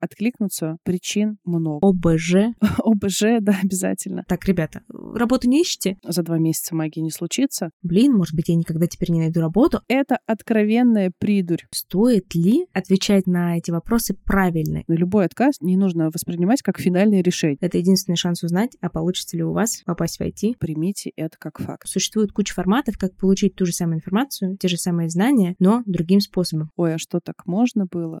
откликнуться, причин много. ОБЖ. ОБЖ, да, обязательно. Так, ребята, работу не ищете? За два месяца магии не случится. Блин, может быть, я никогда теперь не найду работу. Это откровенная придурь. Стоит ли отвечать на эти вопросы правильно? Но любой отказ не нужно воспринимать как финальное решение. Это единственный шанс узнать, а получится ли у вас попасть в IT. Примите это как факт. Существует куча форматов, как получить ту же самую информацию, те же самые знания, но другим способом. Ой, а что так можно было?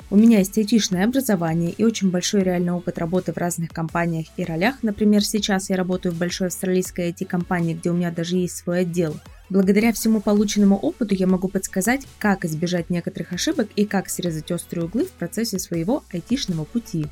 У меня есть айтишное образование и очень большой реальный опыт работы в разных компаниях и ролях. Например, сейчас я работаю в большой австралийской IT-компании, где у меня даже есть свой отдел. Благодаря всему полученному опыту я могу подсказать, как избежать некоторых ошибок и как срезать острые углы в процессе своего айтишного пути.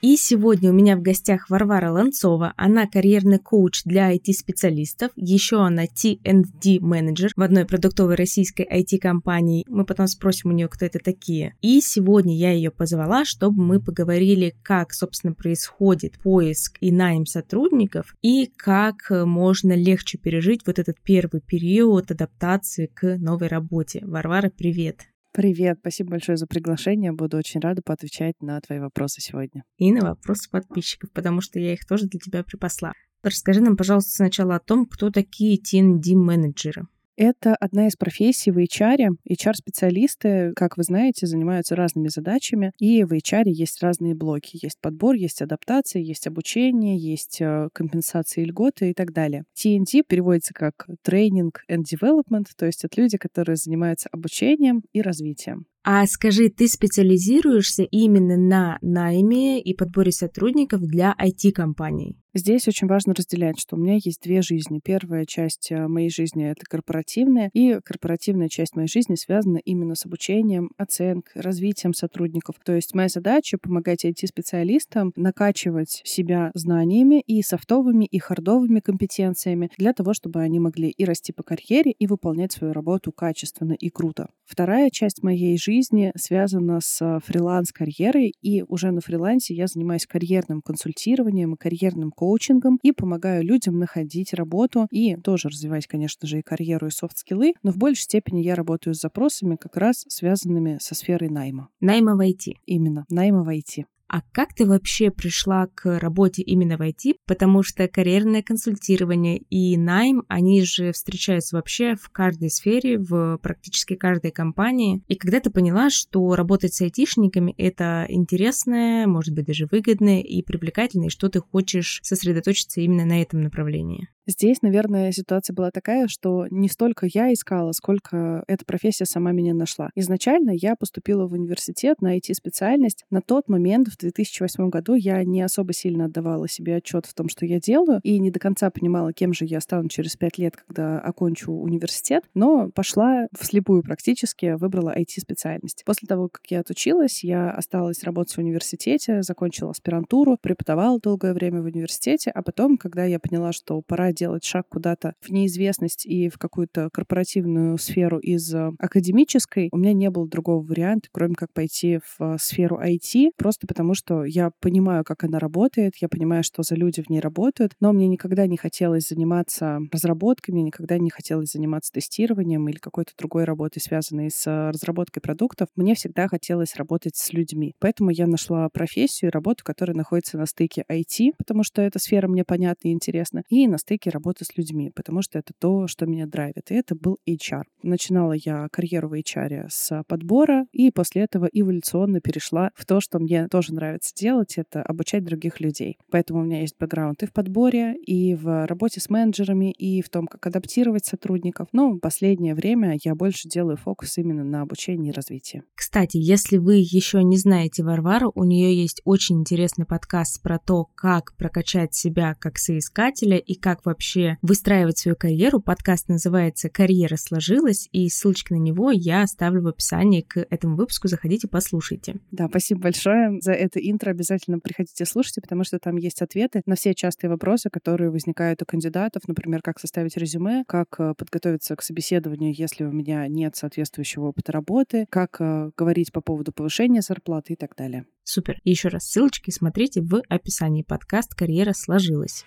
И сегодня у меня в гостях Варвара Ланцова. Она карьерный коуч для IT-специалистов. Еще она T&D менеджер в одной продуктовой российской IT-компании. Мы потом спросим у нее, кто это такие. И сегодня я ее позвала, чтобы мы поговорили, как, собственно, происходит поиск и найм сотрудников, и как можно легче пережить вот этот первый период адаптации к новой работе. Варвара, привет! Привет, спасибо большое за приглашение. Буду очень рада поотвечать на твои вопросы сегодня. И на вопросы подписчиков, потому что я их тоже для тебя припасла. Расскажи нам, пожалуйста, сначала о том, кто такие TND-менеджеры. Это одна из профессий в HR. HR-специалисты, как вы знаете, занимаются разными задачами, и в HR есть разные блоки. Есть подбор, есть адаптация, есть обучение, есть э, компенсации льготы и так далее. TND переводится как Training and Development, то есть это люди, которые занимаются обучением и развитием. А скажи, ты специализируешься именно на найме и подборе сотрудников для IT-компаний? Здесь очень важно разделять, что у меня есть две жизни. Первая часть э, моей жизни — это корпоративная, и корпоративная часть моей жизни связана именно с обучением, оценкой, развитием сотрудников. То есть моя задача — помогать IT-специалистам накачивать себя знаниями и софтовыми, и хардовыми компетенциями для того, чтобы они могли и расти по карьере, и выполнять свою работу качественно и круто. Вторая часть моей жизни связана с фриланс-карьерой, и уже на фрилансе я занимаюсь карьерным консультированием и карьерным коучингом и помогаю людям находить работу и тоже развивать, конечно же, и карьеру, и софт-скиллы, но в большей степени я работаю с запросами как раз связанными со сферой найма. Найма в IT. Именно, найма в IT. А как ты вообще пришла к работе именно в IT? Потому что карьерное консультирование и найм, они же встречаются вообще в каждой сфере, в практически каждой компании. И когда ты поняла, что работать с айтишниками — это интересно, может быть, даже выгодно и привлекательно, и что ты хочешь сосредоточиться именно на этом направлении? Здесь, наверное, ситуация была такая, что не столько я искала, сколько эта профессия сама меня нашла. Изначально я поступила в университет на IT-специальность. На тот момент, в 2008 году, я не особо сильно отдавала себе отчет в том, что я делаю, и не до конца понимала, кем же я стану через пять лет, когда окончу университет, но пошла вслепую практически, выбрала IT-специальность. После того, как я отучилась, я осталась работать в университете, закончила аспирантуру, преподавала долгое время в университете, а потом, когда я поняла, что пора делать шаг куда-то в неизвестность и в какую-то корпоративную сферу из э, академической, у меня не было другого варианта, кроме как пойти в э, сферу IT, просто потому что я понимаю, как она работает, я понимаю, что за люди в ней работают, но мне никогда не хотелось заниматься разработкой, мне никогда не хотелось заниматься тестированием или какой-то другой работой, связанной с э, разработкой продуктов. Мне всегда хотелось работать с людьми. Поэтому я нашла профессию и работу, которая находится на стыке IT, потому что эта сфера мне понятна и интересна, и на стыке работы с людьми, потому что это то, что меня драйвит. И это был HR. Начинала я карьеру в HR с подбора, и после этого эволюционно перешла в то, что мне тоже нравится делать, это обучать других людей. Поэтому у меня есть бэкграунд и в подборе, и в работе с менеджерами, и в том, как адаптировать сотрудников. Но в последнее время я больше делаю фокус именно на обучении и развитии. Кстати, если вы еще не знаете Варвару, у нее есть очень интересный подкаст про то, как прокачать себя как соискателя и как вообще выстраивать свою карьеру. Подкаст называется «Карьера сложилась», и ссылочки на него я оставлю в описании к этому выпуску. Заходите, послушайте. Да, спасибо большое за это интро. Обязательно приходите слушайте, потому что там есть ответы на все частые вопросы, которые возникают у кандидатов. Например, как составить резюме, как э, подготовиться к собеседованию, если у меня нет соответствующего опыта работы, как э, говорить по поводу повышения зарплаты и так далее. Супер. Еще раз ссылочки смотрите в описании. Подкаст «Карьера сложилась».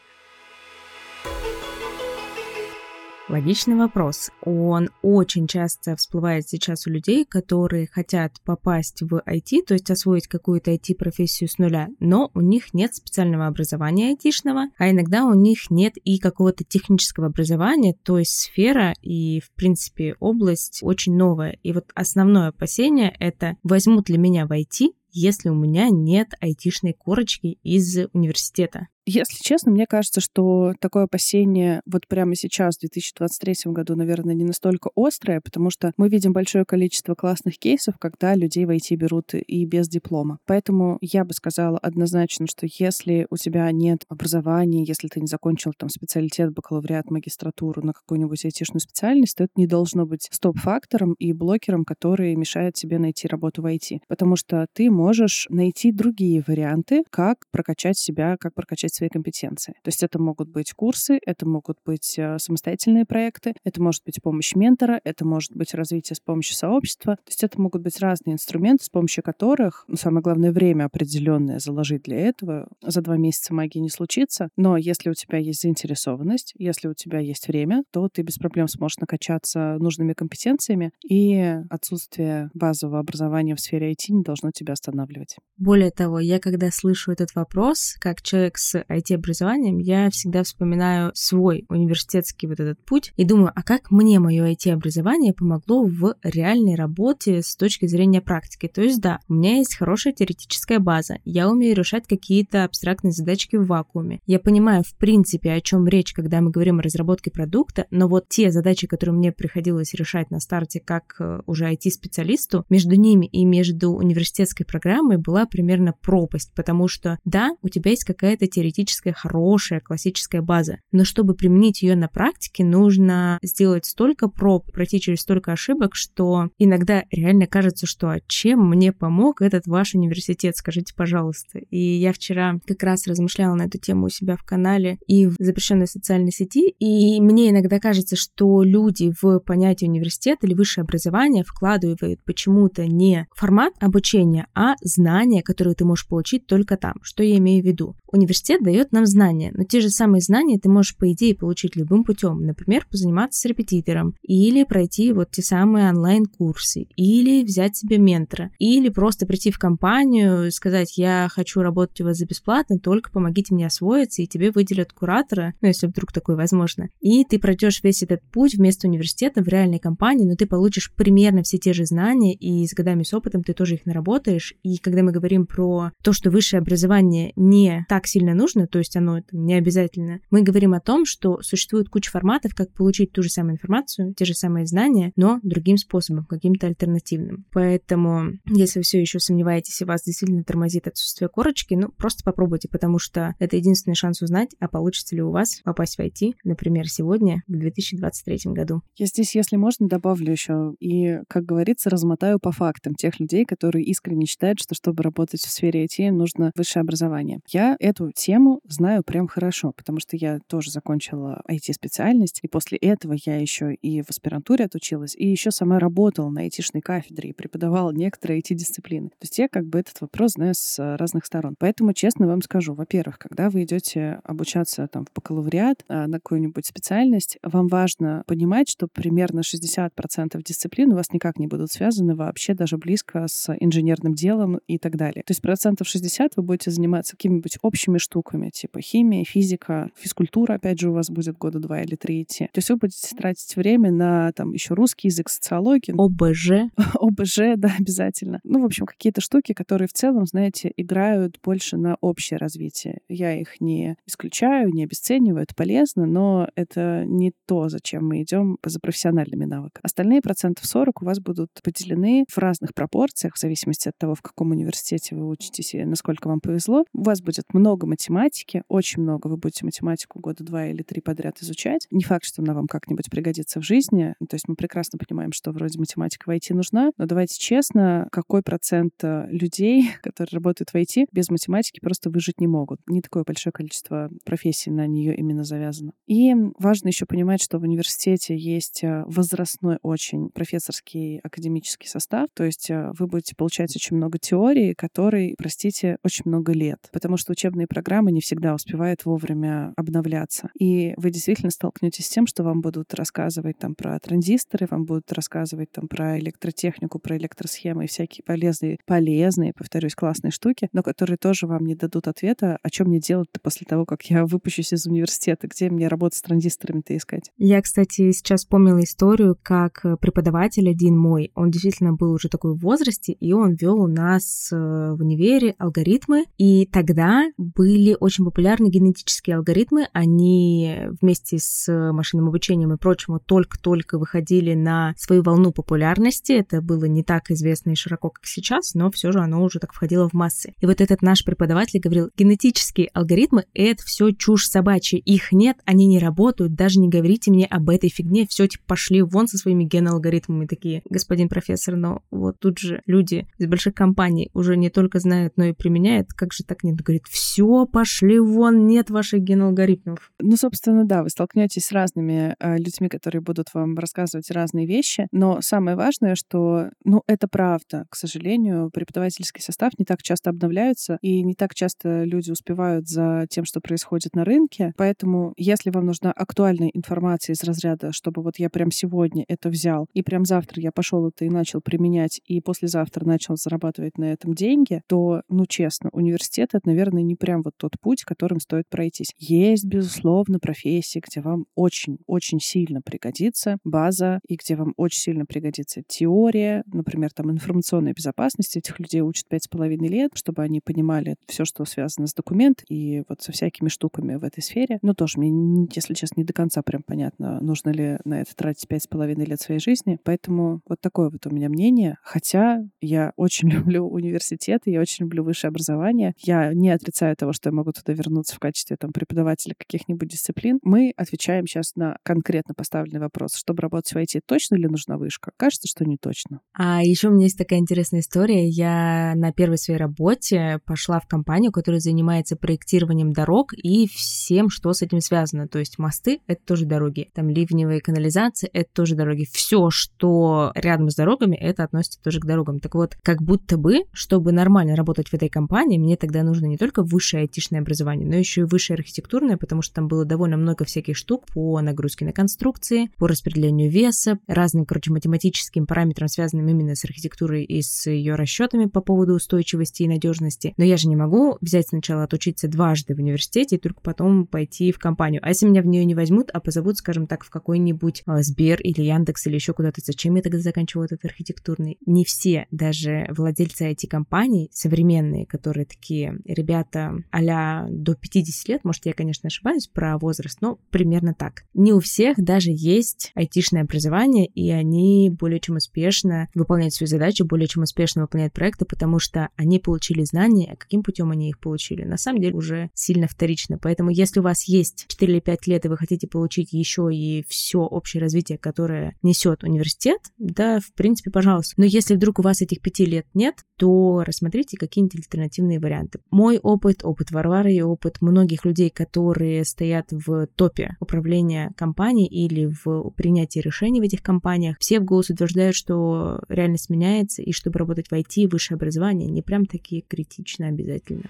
Логичный вопрос. Он очень часто всплывает сейчас у людей, которые хотят попасть в IT, то есть освоить какую-то IT-профессию с нуля, но у них нет специального образования айтишного, а иногда у них нет и какого-то технического образования, то есть сфера и, в принципе, область очень новая. И вот основное опасение — это возьмут ли меня в IT, если у меня нет айтишной корочки из университета. Если честно, мне кажется, что такое опасение вот прямо сейчас, в 2023 году, наверное, не настолько острое, потому что мы видим большое количество классных кейсов, когда людей в IT берут и без диплома. Поэтому я бы сказала однозначно, что если у тебя нет образования, если ты не закончил там специалитет, бакалавриат, магистратуру на какую-нибудь айтишную специальность, то это не должно быть стоп-фактором и блокером, который мешает тебе найти работу в IT. Потому что ты можешь найти другие варианты, как прокачать себя, как прокачать развить свои компетенции. То есть это могут быть курсы, это могут быть э, самостоятельные проекты, это может быть помощь ментора, это может быть развитие с помощью сообщества. То есть это могут быть разные инструменты, с помощью которых, ну, самое главное, время определенное заложить для этого. За два месяца магии не случится, но если у тебя есть заинтересованность, если у тебя есть время, то ты без проблем сможешь накачаться нужными компетенциями, и отсутствие базового образования в сфере IT не должно тебя останавливать. Более того, я когда слышу этот вопрос, как человек с IT-образованием, я всегда вспоминаю свой университетский вот этот путь и думаю, а как мне мое IT-образование помогло в реальной работе с точки зрения практики. То есть да, у меня есть хорошая теоретическая база, я умею решать какие-то абстрактные задачки в вакууме. Я понимаю, в принципе, о чем речь, когда мы говорим о разработке продукта, но вот те задачи, которые мне приходилось решать на старте как э, уже IT-специалисту, между ними и между университетской программой была примерно пропасть, потому что да, у тебя есть какая-то теоретическая теоретическая хорошая классическая база. Но чтобы применить ее на практике, нужно сделать столько проб, пройти через столько ошибок, что иногда реально кажется, что а чем мне помог этот ваш университет, скажите, пожалуйста. И я вчера как раз размышляла на эту тему у себя в канале и в запрещенной социальной сети, и мне иногда кажется, что люди в понятие университет или высшее образование вкладывают почему-то не формат обучения, а знания, которые ты можешь получить только там. Что я имею в виду? Университет дает нам знания, но те же самые знания ты можешь, по идее, получить любым путем. Например, позаниматься с репетитором, или пройти вот те самые онлайн-курсы, или взять себе ментора, или просто прийти в компанию и сказать, я хочу работать у вас за бесплатно, только помогите мне освоиться, и тебе выделят куратора, ну, если вдруг такое возможно. И ты пройдешь весь этот путь вместо университета в реальной компании, но ты получишь примерно все те же знания, и с годами с опытом ты тоже их наработаешь. И когда мы говорим про то, что высшее образование не так сильно нужно, нужно, то есть оно это не обязательно. Мы говорим о том, что существует куча форматов, как получить ту же самую информацию, те же самые знания, но другим способом, каким-то альтернативным. Поэтому, если вы все еще сомневаетесь, и вас действительно тормозит отсутствие корочки, ну, просто попробуйте, потому что это единственный шанс узнать, а получится ли у вас попасть в IT, например, сегодня, в 2023 году. Я здесь, если можно, добавлю еще и, как говорится, размотаю по фактам тех людей, которые искренне считают, что чтобы работать в сфере IT, нужно высшее образование. Я эту тему тему знаю прям хорошо, потому что я тоже закончила IT-специальность, и после этого я еще и в аспирантуре отучилась, и еще сама работала на IT-шной кафедре и преподавала некоторые IT-дисциплины. То есть я как бы этот вопрос знаю с разных сторон. Поэтому честно вам скажу, во-первых, когда вы идете обучаться там в бакалавриат а, на какую-нибудь специальность, вам важно понимать, что примерно 60% дисциплин у вас никак не будут связаны вообще даже близко с инженерным делом и так далее. То есть процентов 60 вы будете заниматься какими-нибудь общими штуками, науками, типа химия, физика, физкультура, опять же, у вас будет года два или три идти. То есть вы будете тратить время на там еще русский язык, социологию. ОБЖ. ОБЖ, да, обязательно. Ну, в общем, какие-то штуки, которые в целом, знаете, играют больше на общее развитие. Я их не исключаю, не обесцениваю, это полезно, но это не то, зачем мы идем за профессиональными навыками. Остальные процентов 40 у вас будут поделены в разных пропорциях, в зависимости от того, в каком университете вы учитесь и насколько вам повезло. У вас будет много математики, математики, очень много вы будете математику года два или три подряд изучать. Не факт, что она вам как-нибудь пригодится в жизни. То есть мы прекрасно понимаем, что вроде математика в IT нужна, но давайте честно, какой процент э, людей, которые работают в IT, без математики просто выжить не могут. Не такое большое количество профессий на нее именно завязано. И важно еще понимать, что в университете есть э, возрастной очень профессорский академический состав, то есть э, вы будете получать очень много теории, которой, простите, очень много лет, потому что учебные программы не всегда успевают вовремя обновляться. И вы действительно столкнетесь с тем, что вам будут рассказывать там про транзисторы, вам будут рассказывать там про электротехнику, про электросхемы и всякие полезные, полезные, повторюсь, классные штуки, но которые тоже вам не дадут ответа, о чем мне делать-то после того, как я выпущусь из университета, где мне работать с транзисторами-то искать. Я, кстати, сейчас вспомнила историю, как преподаватель один мой, он действительно был уже такой в возрасте, и он вел у нас э, в универе алгоритмы, и тогда были очень популярны генетические алгоритмы, они вместе с машинным обучением и прочим только-только выходили на свою волну популярности, это было не так известно и широко, как сейчас, но все же оно уже так входило в массы. И вот этот наш преподаватель говорил, генетические алгоритмы — это все чушь собачья, их нет, они не работают, даже не говорите мне об этой фигне, все типа пошли вон со своими геноалгоритмами такие, господин профессор, но вот тут же люди из больших компаний уже не только знают, но и применяют, как же так нет? Говорит, все, пошли вон, нет ваших геноалгоритмов. Ну, собственно, да, вы столкнетесь с разными э, людьми, которые будут вам рассказывать разные вещи, но самое важное, что, ну, это правда. К сожалению, преподавательский состав не так часто обновляются, и не так часто люди успевают за тем, что происходит на рынке. Поэтому, если вам нужна актуальная информация из разряда, чтобы вот я прям сегодня это взял, и прям завтра я пошел это и начал применять, и послезавтра начал зарабатывать на этом деньги, то, ну, честно, университет — это, наверное, не прям вот тот путь, которым стоит пройтись. Есть, безусловно, профессии, где вам очень-очень сильно пригодится база, и где вам очень сильно пригодится теория, например, там информационная безопасность. Этих людей учат пять с половиной лет, чтобы они понимали все, что связано с документом и вот со всякими штуками в этой сфере. Но тоже мне, если честно, не до конца прям понятно, нужно ли на это тратить пять с половиной лет своей жизни. Поэтому вот такое вот у меня мнение. Хотя я очень люблю университет, и я очень люблю высшее образование. Я не отрицаю того, что я туда вернуться в качестве там, преподавателя каких-нибудь дисциплин. Мы отвечаем сейчас на конкретно поставленный вопрос. Чтобы работать в IT, точно ли нужна вышка? Кажется, что не точно. А еще у меня есть такая интересная история. Я на первой своей работе пошла в компанию, которая занимается проектированием дорог и всем, что с этим связано. То есть мосты — это тоже дороги. Там ливневые канализации — это тоже дороги. Все, что рядом с дорогами, это относится тоже к дорогам. Так вот, как будто бы, чтобы нормально работать в этой компании, мне тогда нужно не только высшее айтишное образование, но еще и высшее архитектурное, потому что там было довольно много всяких штук по нагрузке на конструкции, по распределению веса, разным, короче, математическим параметрам, связанным именно с архитектурой и с ее расчетами по поводу устойчивости и надежности. Но я же не могу взять сначала отучиться дважды в университете и только потом пойти в компанию. А если меня в нее не возьмут, а позовут, скажем так, в какой-нибудь а, Сбер или Яндекс или еще куда-то, зачем я тогда заканчиваю этот архитектурный? Не все, даже владельцы IT-компаний современные, которые такие ребята а до 50 лет, может, я, конечно, ошибаюсь про возраст, но примерно так. Не у всех даже есть айтишное образование, и они более чем успешно выполняют свои задачи, более чем успешно выполняют проекты, потому что они получили знания, а каким путем они их получили, на самом деле уже сильно вторично. Поэтому если у вас есть 4 или 5 лет, и вы хотите получить еще и все общее развитие, которое несет университет, да, в принципе, пожалуйста. Но если вдруг у вас этих 5 лет нет, то рассмотрите какие-нибудь альтернативные варианты. Мой опыт, опыт Варвары опыт многих людей, которые стоят в топе управления компанией или в принятии решений в этих компаниях, все в голос утверждают, что реальность меняется, и чтобы работать в IT, высшее образование не прям такие критично обязательно.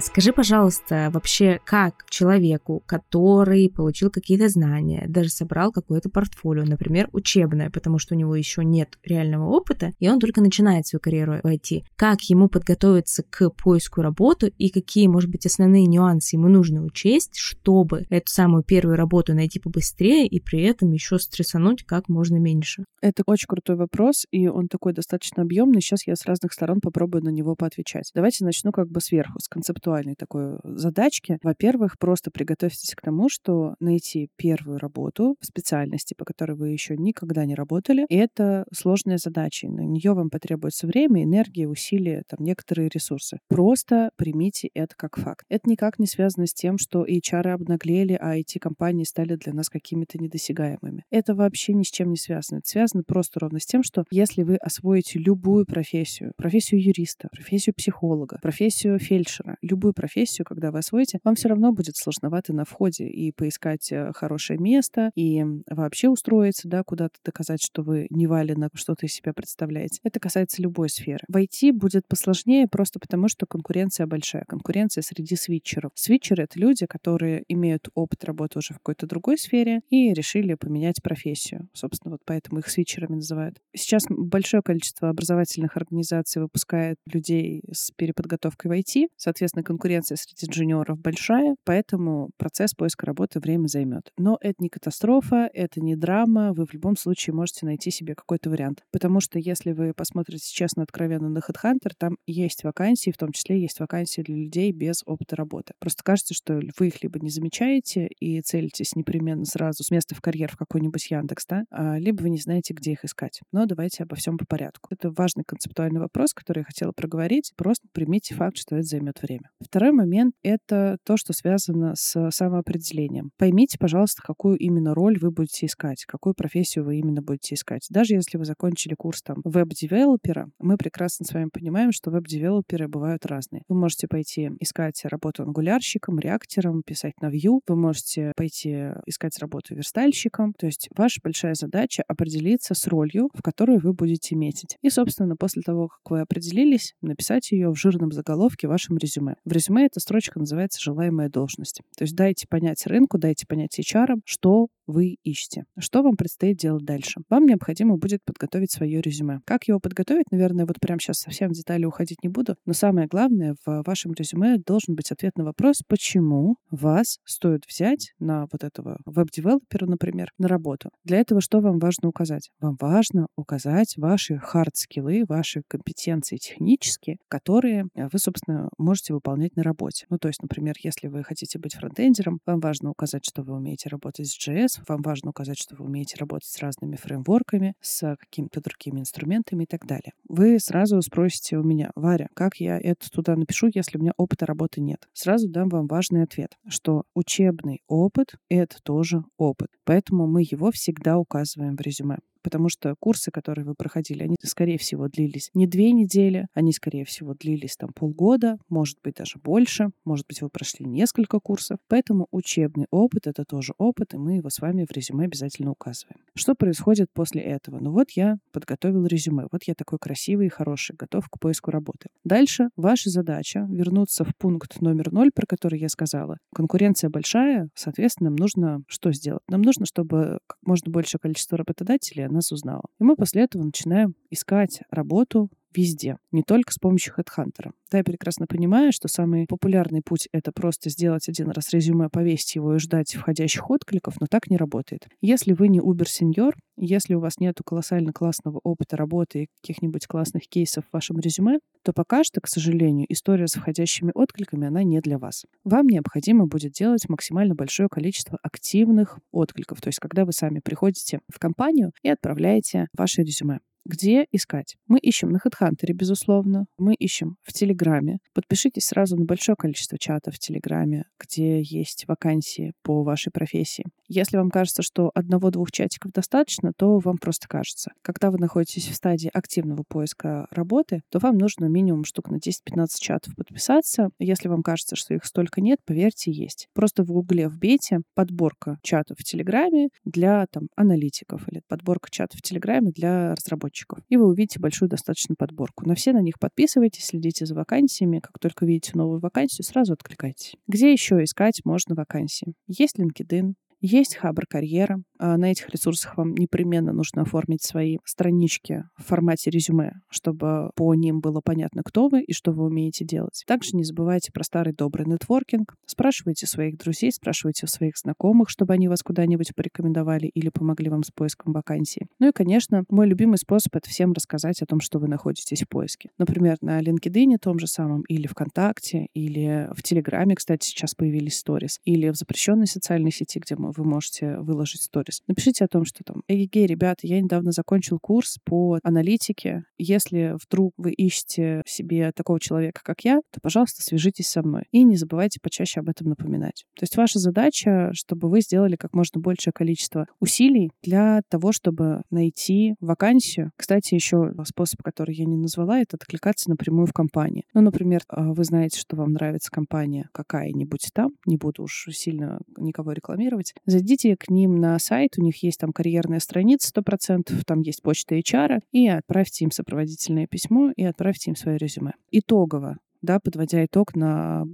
Скажи, пожалуйста, вообще, как человеку, который получил какие-то знания, даже собрал какое-то портфолио, например, учебное, потому что у него еще нет реального опыта, и он только начинает свою карьеру в IT, как ему подготовиться к поиску работы и какие, может быть, основные нюансы ему нужно учесть, чтобы эту самую первую работу найти побыстрее и при этом еще стрессануть как можно меньше? Это очень крутой вопрос, и он такой достаточно объемный. Сейчас я с разных сторон попробую на него поотвечать. Давайте начну как бы сверху, с концептуальной концептуальной такой задачки. Во-первых, просто приготовьтесь к тому, что найти первую работу в специальности, по которой вы еще никогда не работали, это сложная задача. На нее вам потребуется время, энергия, усилия, там, некоторые ресурсы. Просто примите это как факт. Это никак не связано с тем, что HR обнаглели, а IT-компании стали для нас какими-то недосягаемыми. Это вообще ни с чем не связано. Это связано просто ровно с тем, что если вы освоите любую профессию, профессию юриста, профессию психолога, профессию фельдшера, профессию, когда вы освоите, вам все равно будет сложновато на входе и поискать э, хорошее место, и вообще устроиться, да, куда-то доказать, что вы не валено что-то из себя представляете. Это касается любой сферы. В IT будет посложнее просто потому, что конкуренция большая. Конкуренция среди свитчеров. Свитчеры — это люди, которые имеют опыт работы уже в какой-то другой сфере и решили поменять профессию. Собственно, вот поэтому их свитчерами называют. Сейчас большое количество образовательных организаций выпускает людей с переподготовкой в IT. Соответственно, конкуренция среди джуниоров большая, поэтому процесс поиска работы время займет. Но это не катастрофа, это не драма. Вы в любом случае можете найти себе какой-то вариант. Потому что если вы посмотрите на откровенно на HeadHunter, там есть вакансии, в том числе есть вакансии для людей без опыта работы. Просто кажется, что вы их либо не замечаете и целитесь непременно сразу с места в карьер в какой-нибудь Яндекс, да, а, либо вы не знаете, где их искать. Но давайте обо всем по порядку. Это важный концептуальный вопрос, который я хотела проговорить. Просто примите факт, что это займет время. Второй момент — это то, что связано с самоопределением. Поймите, пожалуйста, какую именно роль вы будете искать, какую профессию вы именно будете искать. Даже если вы закончили курс там веб-девелопера, мы прекрасно с вами понимаем, что веб-девелоперы бывают разные. Вы можете пойти искать работу ангулярщиком, реактором, писать на Vue. Вы можете пойти искать работу верстальщиком. То есть ваша большая задача определиться с ролью, в которую вы будете метить. И, собственно, после того, как вы определились, написать ее в жирном заголовке в вашем резюме. В резюме эта строчка называется «желаемая должность». То есть дайте понять рынку, дайте понять HR, что вы ищете. Что вам предстоит делать дальше? Вам необходимо будет подготовить свое резюме. Как его подготовить, наверное, вот прямо сейчас совсем в детали уходить не буду, но самое главное, в вашем резюме должен быть ответ на вопрос, почему вас стоит взять на вот этого веб-девелопера, например, на работу. Для этого что вам важно указать? Вам важно указать ваши хард-скиллы, ваши компетенции технические, которые вы, собственно, можете выполнять на работе. Ну, то есть, например, если вы хотите быть фронтендером, вам важно указать, что вы умеете работать с JS, вам важно указать, что вы умеете работать с разными фреймворками, с какими-то другими инструментами и так далее. Вы сразу спросите у меня, Варя, как я это туда напишу, если у меня опыта работы нет? Сразу дам вам важный ответ, что учебный опыт — это тоже опыт. Поэтому мы его всегда указываем в резюме потому что курсы, которые вы проходили, они, скорее всего, длились не две недели, они, скорее всего, длились там полгода, может быть, даже больше, может быть, вы прошли несколько курсов. Поэтому учебный опыт — это тоже опыт, и мы его с вами в резюме обязательно указываем. Что происходит после этого? Ну вот я подготовил резюме, вот я такой красивый и хороший, готов к поиску работы. Дальше ваша задача вернуться в пункт номер ноль, про который я сказала. Конкуренция большая, соответственно, нам нужно что сделать? Нам нужно, чтобы как можно большее количество работодателей нас узнала. И мы после этого начинаем искать работу везде, не только с помощью HeadHunter. Да, я прекрасно понимаю, что самый популярный путь — это просто сделать один раз резюме, повесить его и ждать входящих откликов, но так не работает. Если вы не Uber-сеньор, если у вас нет колоссально классного опыта работы и каких-нибудь классных кейсов в вашем резюме, то пока что, к сожалению, история с входящими откликами, она не для вас. Вам необходимо будет делать максимально большое количество активных откликов. То есть, когда вы сами приходите в компанию и отправляете ваше резюме. Где искать? Мы ищем на HeadHunter, безусловно. Мы ищем в Телеграме. Подпишитесь сразу на большое количество чатов в Телеграме, где есть вакансии по вашей профессии. Если вам кажется, что одного-двух чатиков достаточно, то вам просто кажется. Когда вы находитесь в стадии активного поиска работы, то вам нужно минимум штук на 10-15 чатов подписаться. Если вам кажется, что их столько нет, поверьте, есть. Просто в Гугле вбейте подборка чатов в Телеграме для там, аналитиков или подборка чатов в Телеграме для разработчиков разработчиков. И вы увидите большую достаточно подборку. На все на них подписывайтесь, следите за вакансиями. Как только видите новую вакансию, сразу откликайтесь. Где еще искать можно вакансии? Есть LinkedIn, есть Хабр Карьера. А на этих ресурсах вам непременно нужно оформить свои странички в формате резюме, чтобы по ним было понятно, кто вы и что вы умеете делать. Также не забывайте про старый добрый нетворкинг. Спрашивайте своих друзей, спрашивайте у своих знакомых, чтобы они вас куда-нибудь порекомендовали или помогли вам с поиском вакансии. Ну и, конечно, мой любимый способ — это всем рассказать о том, что вы находитесь в поиске. Например, на LinkedIn том же самом, или ВКонтакте, или в Телеграме, кстати, сейчас появились сторис, или в запрещенной социальной сети, где вы можете выложить сторис. Напишите о том, что там, эй, ребята, я недавно закончил курс по аналитике. Если вдруг вы ищете себе такого человека, как я, то, пожалуйста, свяжитесь со мной. И не забывайте почаще об этом напоминать. То есть ваша задача, чтобы вы сделали как можно большее количество усилий для того, чтобы найти вакансию. Кстати, еще способ, который я не назвала, это откликаться напрямую в компании. Ну, например, а, вы знаете, что вам нравится компания какая-нибудь там, не буду уж сильно никого рекламировать, зайдите к ним на сайт, у них есть там карьерная страница 100%, там есть почта HR, и отправьте им сопроводительное письмо и отправьте им свое резюме. Итогово да, подводя итог на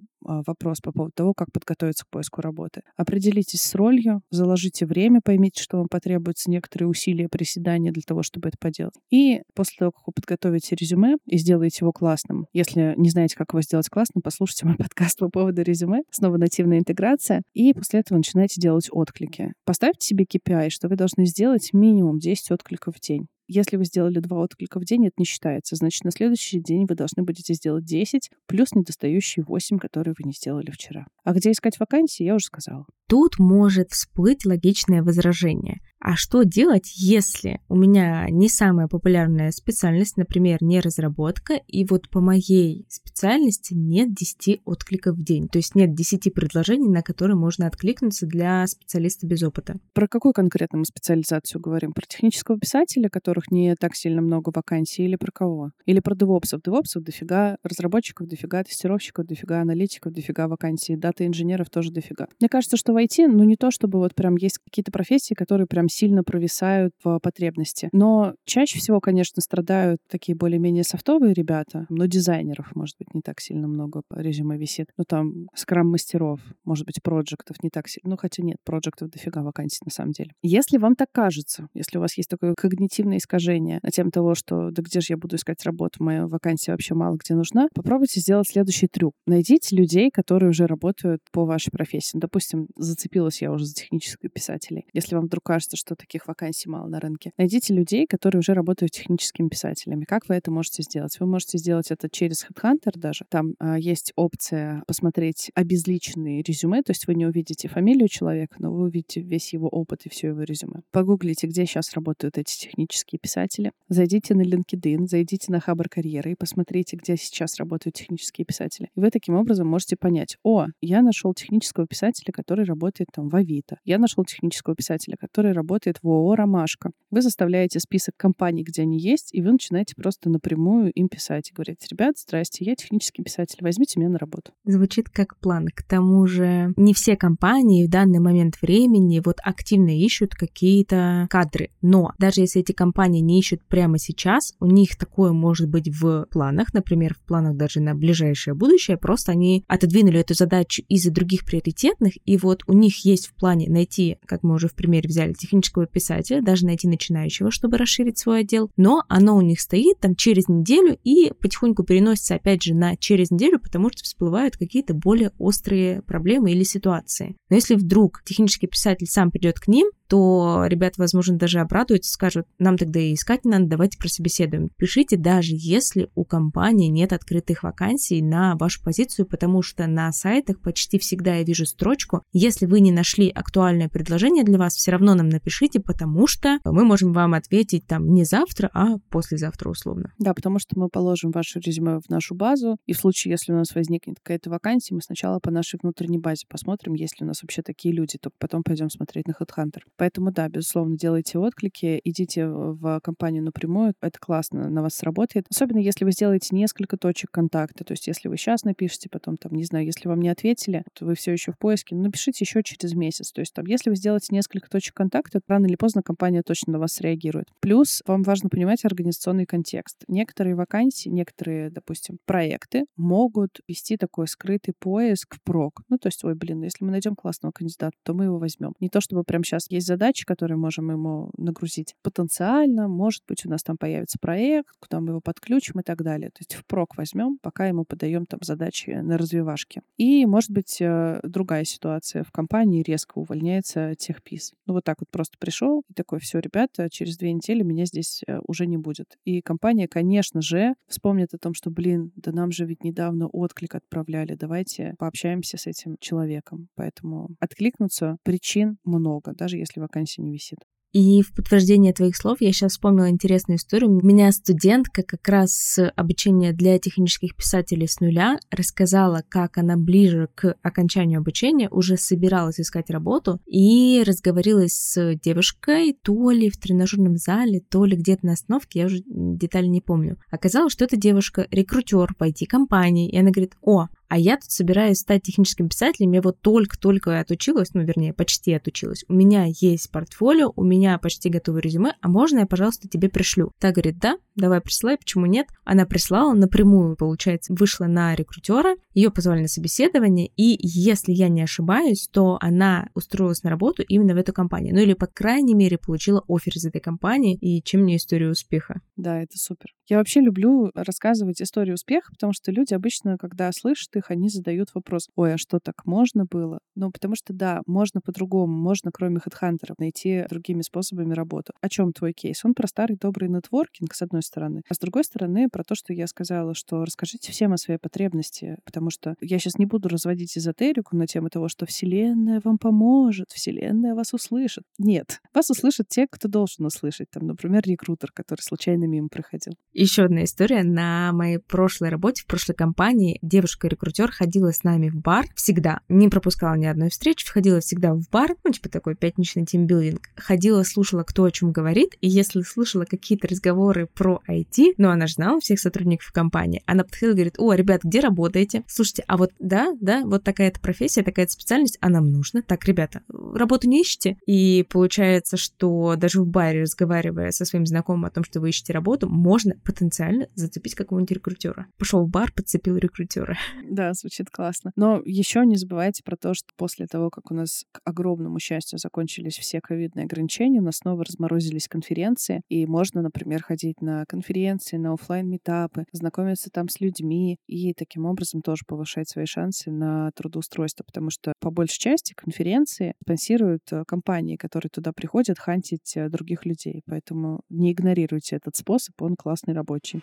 вопрос по поводу того, как подготовиться к поиску работы. Определитесь с ролью, заложите время, поймите, что вам потребуется некоторые усилия, приседания для того, чтобы это поделать. И после того, как вы подготовите резюме и сделаете его классным, если не знаете, как его сделать классным, послушайте мой подкаст по поводу резюме, снова нативная интеграция, и после этого начинаете делать отклики. Поставьте себе KPI, что вы должны сделать минимум 10 откликов в день. Если вы сделали два отклика в день, это не считается. Значит, на следующий день вы должны будете сделать 10 плюс недостающие 8, которые вы не сделали вчера. А где искать вакансии, я уже сказала. Тут может всплыть логичное возражение. А что делать, если у меня не самая популярная специальность, например, не разработка, и вот по моей специальности нет 10 откликов в день, то есть нет 10 предложений, на которые можно откликнуться для специалиста без опыта. Про какую конкретно мы специализацию говорим? Про технического писателя, которых не так сильно много вакансий, или про кого? Или про девопсов? Девопсов дофига, разработчиков дофига, тестировщиков дофига, аналитиков дофига вакансий, дата-инженеров тоже дофига. Мне кажется, что в IT, ну не то чтобы вот прям есть какие-то профессии, которые прям сильно провисают в потребности. Но чаще всего, конечно, страдают такие более-менее софтовые ребята, но дизайнеров, может быть, не так сильно много по резюме висит. Ну, там, скрам-мастеров, может быть, проектов не так сильно. Ну, хотя нет, проектов дофига вакансий на самом деле. Если вам так кажется, если у вас есть такое когнитивное искажение на тему того, что да где же я буду искать работу, моя вакансия вообще мало где нужна, попробуйте сделать следующий трюк. Найдите людей, которые уже работают по вашей профессии. Допустим, зацепилась я уже за технических писателей. Если вам вдруг кажется, что таких вакансий мало на рынке. Найдите людей, которые уже работают техническими писателями. Как вы это можете сделать? Вы можете сделать это через Headhunter даже. Там а, есть опция посмотреть обезличенные резюме, то есть вы не увидите фамилию человека, но вы увидите весь его опыт и все его резюме. Погуглите, где сейчас работают эти технические писатели. Зайдите на LinkedIn, зайдите на Хабар Карьеры и посмотрите, где сейчас работают технические писатели. И вы таким образом можете понять, о, я нашел технического писателя, который работает там в Авито. Я нашел технического писателя, который работает работает в ООО «Ромашка». Вы заставляете список компаний, где они есть, и вы начинаете просто напрямую им писать и говорить, ребят, здрасте, я технический писатель, возьмите меня на работу. Звучит как план. К тому же не все компании в данный момент времени вот активно ищут какие-то кадры. Но даже если эти компании не ищут прямо сейчас, у них такое может быть в планах, например, в планах даже на ближайшее будущее, просто они отодвинули эту задачу из-за других приоритетных, и вот у них есть в плане найти, как мы уже в примере взяли, технический технического писателя, даже найти начинающего, чтобы расширить свой отдел, но оно у них стоит там через неделю и потихоньку переносится опять же на через неделю, потому что всплывают какие-то более острые проблемы или ситуации. Но если вдруг технический писатель сам придет к ним, то ребята, возможно, даже обрадуются, скажут, нам тогда и искать не надо, давайте прособеседуем. Пишите, даже если у компании нет открытых вакансий на вашу позицию, потому что на сайтах почти всегда я вижу строчку, если вы не нашли актуальное предложение для вас, все равно нам напишите, потому что мы можем вам ответить там не завтра, а послезавтра условно. Да, потому что мы положим ваше резюме в нашу базу, и в случае, если у нас возникнет какая-то вакансия, мы сначала по нашей внутренней базе посмотрим, есть ли у нас вообще такие люди, только потом пойдем смотреть на HeadHunter. Поэтому, да, безусловно, делайте отклики, идите в компанию напрямую, это классно, на вас сработает. Особенно, если вы сделаете несколько точек контакта, то есть если вы сейчас напишите, потом, там, не знаю, если вам не ответили, то вы все еще в поиске, ну, напишите еще через месяц. То есть там, если вы сделаете несколько точек контакта, рано или поздно компания точно на вас среагирует. Плюс вам важно понимать организационный контекст. Некоторые вакансии, некоторые, допустим, проекты могут вести такой скрытый поиск в прок. Ну, то есть, ой, блин, если мы найдем классного кандидата, то мы его возьмем. Не то чтобы прямо сейчас есть задачи, которые можем ему нагрузить. Потенциально, может быть, у нас там появится проект, куда мы его подключим и так далее. То есть впрок возьмем, пока ему подаем там задачи на развивашке. И, может быть, э, другая ситуация. В компании резко увольняется техпис. Ну, вот так вот просто пришел и такой, все, ребята, через две недели меня здесь э, уже не будет. И компания, конечно же, вспомнит о том, что, блин, да нам же ведь недавно отклик отправляли, давайте пообщаемся с этим человеком. Поэтому откликнуться причин много, даже если вакансия не висит. И в подтверждение твоих слов я сейчас вспомнила интересную историю. У меня студентка как раз с обучения для технических писателей с нуля рассказала, как она ближе к окончанию обучения уже собиралась искать работу и разговорилась с девушкой то ли в тренажерном зале, то ли где-то на остановке, я уже детали не помню. Оказалось, что эта девушка рекрутер по IT-компании, и она говорит, о, а я тут собираюсь стать техническим писателем, я вот только-только отучилась, ну, вернее, почти отучилась. У меня есть портфолио, у меня почти готовое резюме, а можно я, пожалуйста, тебе пришлю? Та говорит, да, давай присылай, почему нет? Она прислала напрямую, получается, вышла на рекрутера, ее позвали на собеседование, и если я не ошибаюсь, то она устроилась на работу именно в эту компанию. Ну или, по крайней мере, получила офер из этой компании, и чем не история успеха. Да, это супер. Я вообще люблю рассказывать историю успеха, потому что люди обычно, когда слышат их, они задают вопрос, ой, а что так можно было? Ну, потому что, да, можно по-другому, можно, кроме HeadHunter, найти другими способами работу. О чем твой кейс? Он про старый добрый нетворкинг, с одной стороны, а с другой стороны, про то, что я сказала, что расскажите всем о своей потребности, потому что я сейчас не буду разводить эзотерику на тему того, что Вселенная вам поможет, Вселенная вас услышит. Нет, вас услышат те, кто должен услышать. Там, например, рекрутер, который случайно мимо проходил. Еще одна история. На моей прошлой работе, в прошлой компании, девушка-рекрутер ходила с нами в бар всегда. Не пропускала ни одной встречи, ходила всегда в бар, ну, типа такой пятничный тимбилдинг. Ходила, слушала, кто о чем говорит, и если слышала какие-то разговоры про IT, ну, она же знала всех сотрудников компании, она подходила и говорит, о, ребят, где работаете? Слушайте, а вот да, да, вот такая-то профессия, такая-то специальность, а нам нужно. Так, ребята, работу не ищете? И получается, что даже в баре, разговаривая со своим знакомым о том, что вы ищете работу, можно потенциально зацепить какого-нибудь рекрутера. Пошел в бар, подцепил рекрутера. Да, звучит классно. Но еще не забывайте про то, что после того, как у нас, к огромному счастью, закончились все ковидные ограничения, у нас снова разморозились конференции, и можно, например, ходить на конференции, на офлайн метапы знакомиться там с людьми и таким образом тоже повышать свои шансы на трудоустройство, потому что по большей части конференции спонсируют э, компании, которые туда приходят хантить э, других людей. Поэтому не игнорируйте этот способ, он классный рабочий.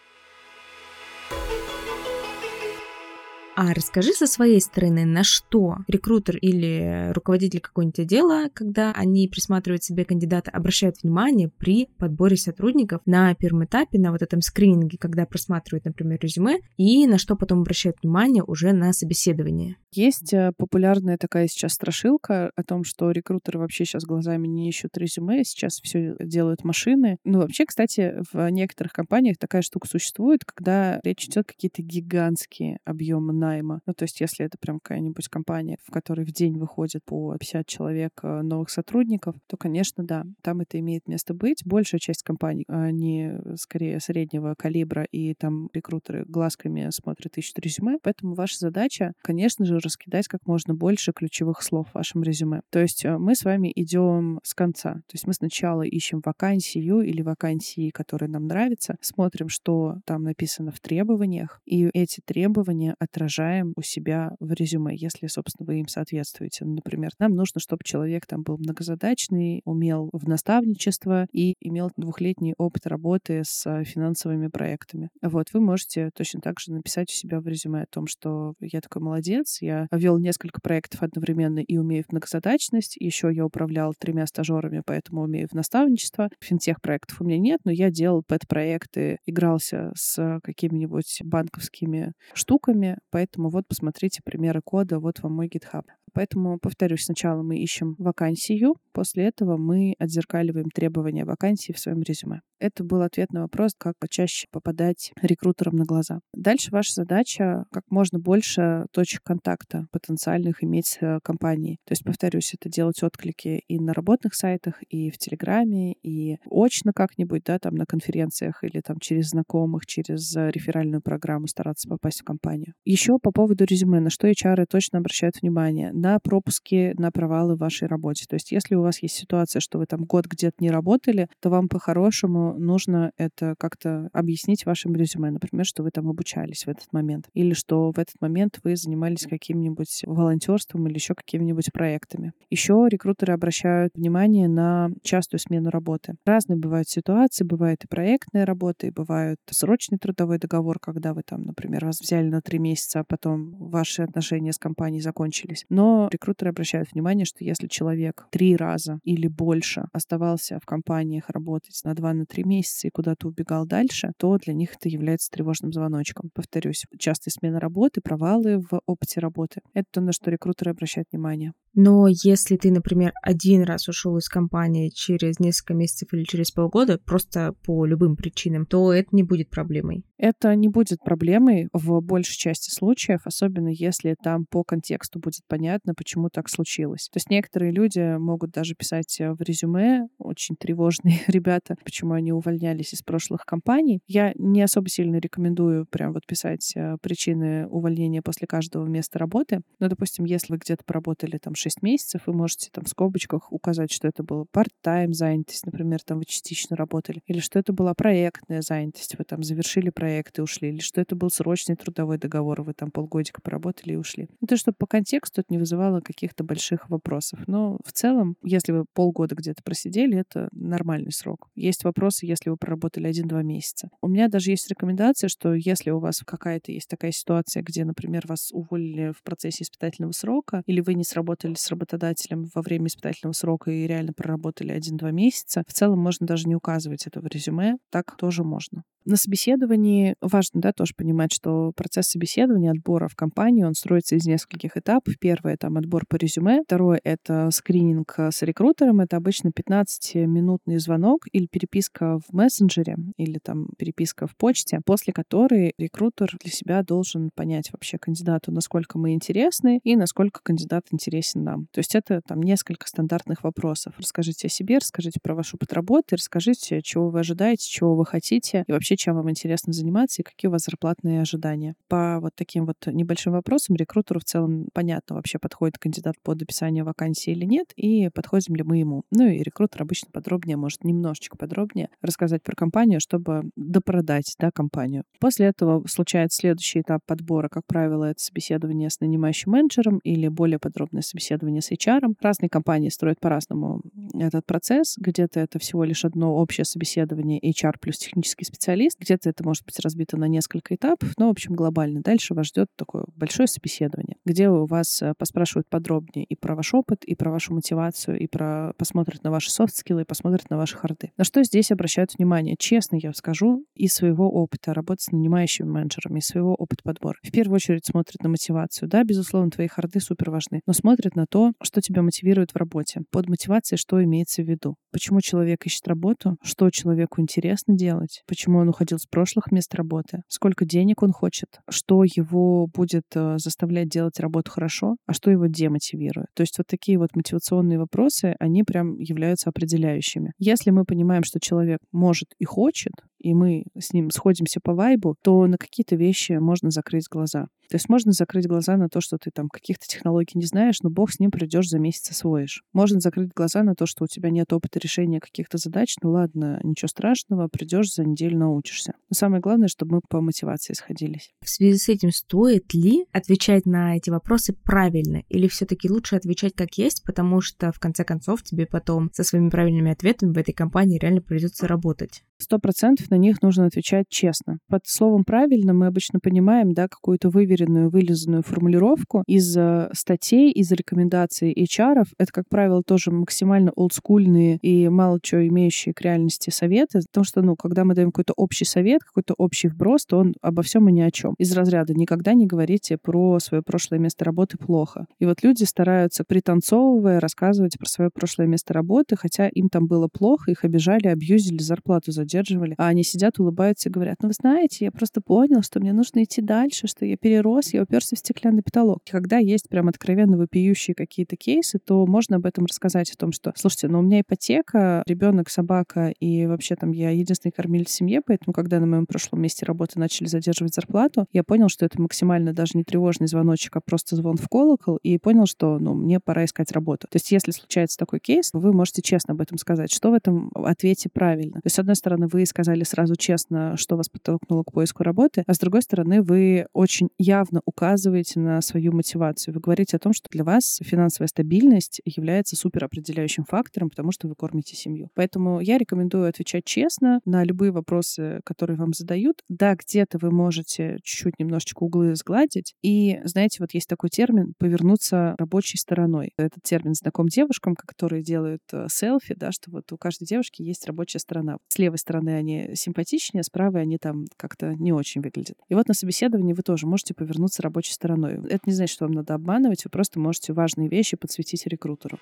А расскажи со своей стороны, на что рекрутер или руководитель какого-нибудь отдела, когда они присматривают себе кандидата, обращают внимание при подборе сотрудников на первом этапе, на вот этом скрининге, когда просматривают, например, резюме, и на что потом обращают внимание уже на собеседование. Есть э, популярная такая сейчас страшилка о том, что рекрутеры вообще сейчас глазами не ищут резюме, сейчас все делают машины. Ну, вообще, кстати, в некоторых компаниях такая штука существует, когда речь идет какие-то гигантские объемы найма. Ну, то есть, если это прям какая-нибудь компания, в которой в день выходит по 50 человек э, новых сотрудников, то, конечно, да, там это имеет место быть. Большая часть компаний, они скорее среднего калибра, и там рекрутеры глазками смотрят, ищут резюме. Поэтому ваша задача, конечно же, раскидать как можно больше ключевых слов в вашем резюме. То есть э, мы с вами идем с конца. То есть мы сначала ищем вакансию или вакансии, которые нам нравятся, смотрим, что там написано в требованиях, и эти требования отражаем у себя в резюме, если, собственно, вы им соответствуете. Например, нам нужно, чтобы человек там был многозадачный, умел в наставничество и имел двухлетний опыт работы с финансовыми проектами. Вот, вы можете точно так же написать у себя в резюме о том, что я такой молодец, я вел несколько проектов одновременно и умею в многозадачность. Еще я управлял тремя стажерами, поэтому умею в наставничество. Финтех проектов у меня нет, но я делал пэт-проекты, игрался с какими-нибудь банковскими штуками, поэтому вот посмотрите примеры кода, вот вам мой GitHub. Поэтому, повторюсь, сначала мы ищем вакансию, после этого мы отзеркаливаем требования вакансии в своем резюме. Это был ответ на вопрос, как почаще попадать рекрутерам на глаза. Дальше ваша задача как можно больше точек контакта потенциальных иметь с э, компанией. То есть, повторюсь, это делать отклики и на работных сайтах, и в Телеграме, и очно как-нибудь, да, там на конференциях или там через знакомых, через э, реферальную программу стараться попасть в компанию. Еще по поводу резюме, на что HR точно обращают внимание? На пропуски, на провалы в вашей работе. То есть если у вас есть ситуация, что вы там год где-то не работали, то вам по-хорошему нужно это как-то объяснить вашим резюме. Например, что вы там обучались в этот момент. Или что в этот момент вы занимались каким-нибудь волонтерством или еще какими-нибудь проектами. Еще рекрутеры обращают внимание на частую смену работы. Разные бывают ситуации, бывает и проектная работа, и бывают срочный трудовой договор, когда вы там, например, вас взяли на три месяца, а потом ваши отношения с компанией закончились. Но рекрутеры обращают внимание, что если человек три раза или больше оставался в компаниях работать на два на три месяца и куда-то убегал дальше, то для них это является тревожным звоночком. Повторюсь, частые смены работы, провалы в опыте работы. Это то, на что рекрутеры обращают внимание. Но если ты, например, один раз ушел из компании через несколько месяцев или через полгода, просто по любым причинам, то это не будет проблемой. Это не будет проблемой в большей части случаев, особенно если там по контексту будет понятно, почему так случилось. То есть некоторые люди могут даже писать в резюме, очень тревожные ребята, почему они увольнялись из прошлых компаний. Я не особо сильно рекомендую прям вот писать э, причины увольнения после каждого места работы. Но, допустим, если вы где-то поработали там 6 месяцев, вы можете там в скобочках указать, что это была part-time занятость, например, там вы частично работали, или что это была проектная занятость, вы там завершили проект и ушли, или что это был срочный трудовой договор, вы там полгодика поработали и ушли. Ну, то, чтобы по контексту это не вызывало каких-то больших вопросов. Но в целом, если вы полгода где-то просидели, это нормальный срок. Есть вопросы, если вы проработали один-два месяца. У меня даже есть рекомендация, что если у вас какая-то есть такая ситуация, где, например, вас уволили в процессе испытательного срока, или вы не сработали с работодателем во время испытательного срока и реально проработали один-два месяца, в целом можно даже не указывать это в резюме, так тоже можно. На собеседовании важно, да, тоже понимать, что процесс собеседования, отбора в компанию, он строится из нескольких этапов. Первое — там отбор по резюме. Второе — это скрининг с рекрутером. Это обычно 15-минутный звонок или переписка в мессенджере, или там переписка в почте, после которой рекрутер для себя должен понять вообще кандидату, насколько мы интересны и насколько кандидат интересен нам. То есть это там несколько стандартных вопросов. Расскажите о себе, расскажите про ваш опыт работы, расскажите, чего вы ожидаете, чего вы хотите, и вообще, чем вам интересно заниматься и какие у вас зарплатные ожидания. По вот таким вот небольшим вопросам рекрутеру в целом понятно, вообще подходит кандидат под описание вакансии или нет, и подходим ли мы ему. Ну и рекрутер обычно подробнее, может немножечко подробнее рассказать про компанию, чтобы допродать да, компанию. После этого случается следующий этап подбора. Как правило, это собеседование с нанимающим менеджером или более подробное собеседование с HR. Разные компании строят по-разному этот процесс. Где-то это всего лишь одно общее собеседование HR плюс технический специалист. Где-то это может быть разбито на несколько этапов, но, в общем, глобально. Дальше вас ждет такое большое собеседование, где у вас э, поспрашивают подробнее и про ваш опыт, и про вашу мотивацию, и про посмотрят на ваши софт-скиллы, и посмотрят на ваши харды. На что здесь обращают внимание? Честно я скажу, из своего опыта работы с нанимающими менеджерами, из своего опыта подбора. В первую очередь смотрят на мотивацию. Да, безусловно, твои харды супер важны, но смотрят на то, что тебя мотивирует в работе. Под мотивацией что имеется в виду? Почему человек ищет работу? Что человеку интересно делать? Почему он уходил с прошлых мест работы? Сколько денег он хочет? Что его будет э, заставлять делать работу хорошо? А что его демотивирует? То есть вот такие вот мотивационные вопросы, они прям являются определяющими. Если мы понимаем, что человек может и хочет, и мы с ним сходимся по вайбу, то на какие-то вещи можно закрыть глаза. То есть можно закрыть глаза на то, что ты там каких-то технологий не знаешь, но бог с ним придешь за месяц освоишь. Можно закрыть глаза на то, что у тебя нет опыта решения каких-то задач, ну ладно, ничего страшного, придешь за неделю научишься. Но самое главное, чтобы мы по мотивации сходились. В связи с этим стоит ли отвечать на эти вопросы правильно? Или все-таки лучше отвечать как есть, потому что в конце концов тебе потом со своими правильными ответами в этой компании реально придется работать? Сто процентов на них нужно отвечать честно. Под словом «правильно» мы обычно понимаем да, какую-то выверенную, вылизанную формулировку из э, статей, из рекомендаций HR. Это, как правило, тоже максимально олдскульные и мало чего имеющие к реальности советы. Потому что, ну, когда мы даем какой-то общий совет, какой-то общий вброс, то он обо всем и ни о чем. Из разряда «никогда не говорите про свое прошлое место работы плохо». И вот люди стараются, пританцовывая, рассказывать про свое прошлое место работы, хотя им там было плохо, их обижали, абьюзили, зарплату за удерживали, а они сидят, улыбаются и говорят, ну вы знаете, я просто понял, что мне нужно идти дальше, что я перерос, я уперся в стеклянный потолок. Когда есть прям откровенно вопиющие какие-то кейсы, то можно об этом рассказать, о том, что, слушайте, ну у меня ипотека, ребенок, собака, и вообще там я единственный кормилец в семье, поэтому когда на моем прошлом месте работы начали задерживать зарплату, я понял, что это максимально даже не тревожный звоночек, а просто звон в колокол, и понял, что, ну, мне пора искать работу. То есть если случается такой кейс, вы можете честно об этом сказать. Что в этом ответе правильно? То есть, с одной стороны, вы сказали сразу честно, что вас подтолкнуло к поиску работы, а с другой стороны, вы очень явно указываете на свою мотивацию. Вы говорите о том, что для вас финансовая стабильность является суперопределяющим фактором, потому что вы кормите семью. Поэтому я рекомендую отвечать честно на любые вопросы, которые вам задают. Да, где-то вы можете чуть-чуть немножечко углы сгладить. И, знаете, вот есть такой термин «повернуться рабочей стороной». Этот термин знаком девушкам, которые делают э, селфи, да, что вот у каждой девушки есть рабочая сторона. С левой стороны они симпатичнее, с правой они там как-то не очень выглядят. И вот на собеседовании вы тоже можете повернуться рабочей стороной. Это не значит, что вам надо обманывать, вы просто можете важные вещи подсветить рекрутеру.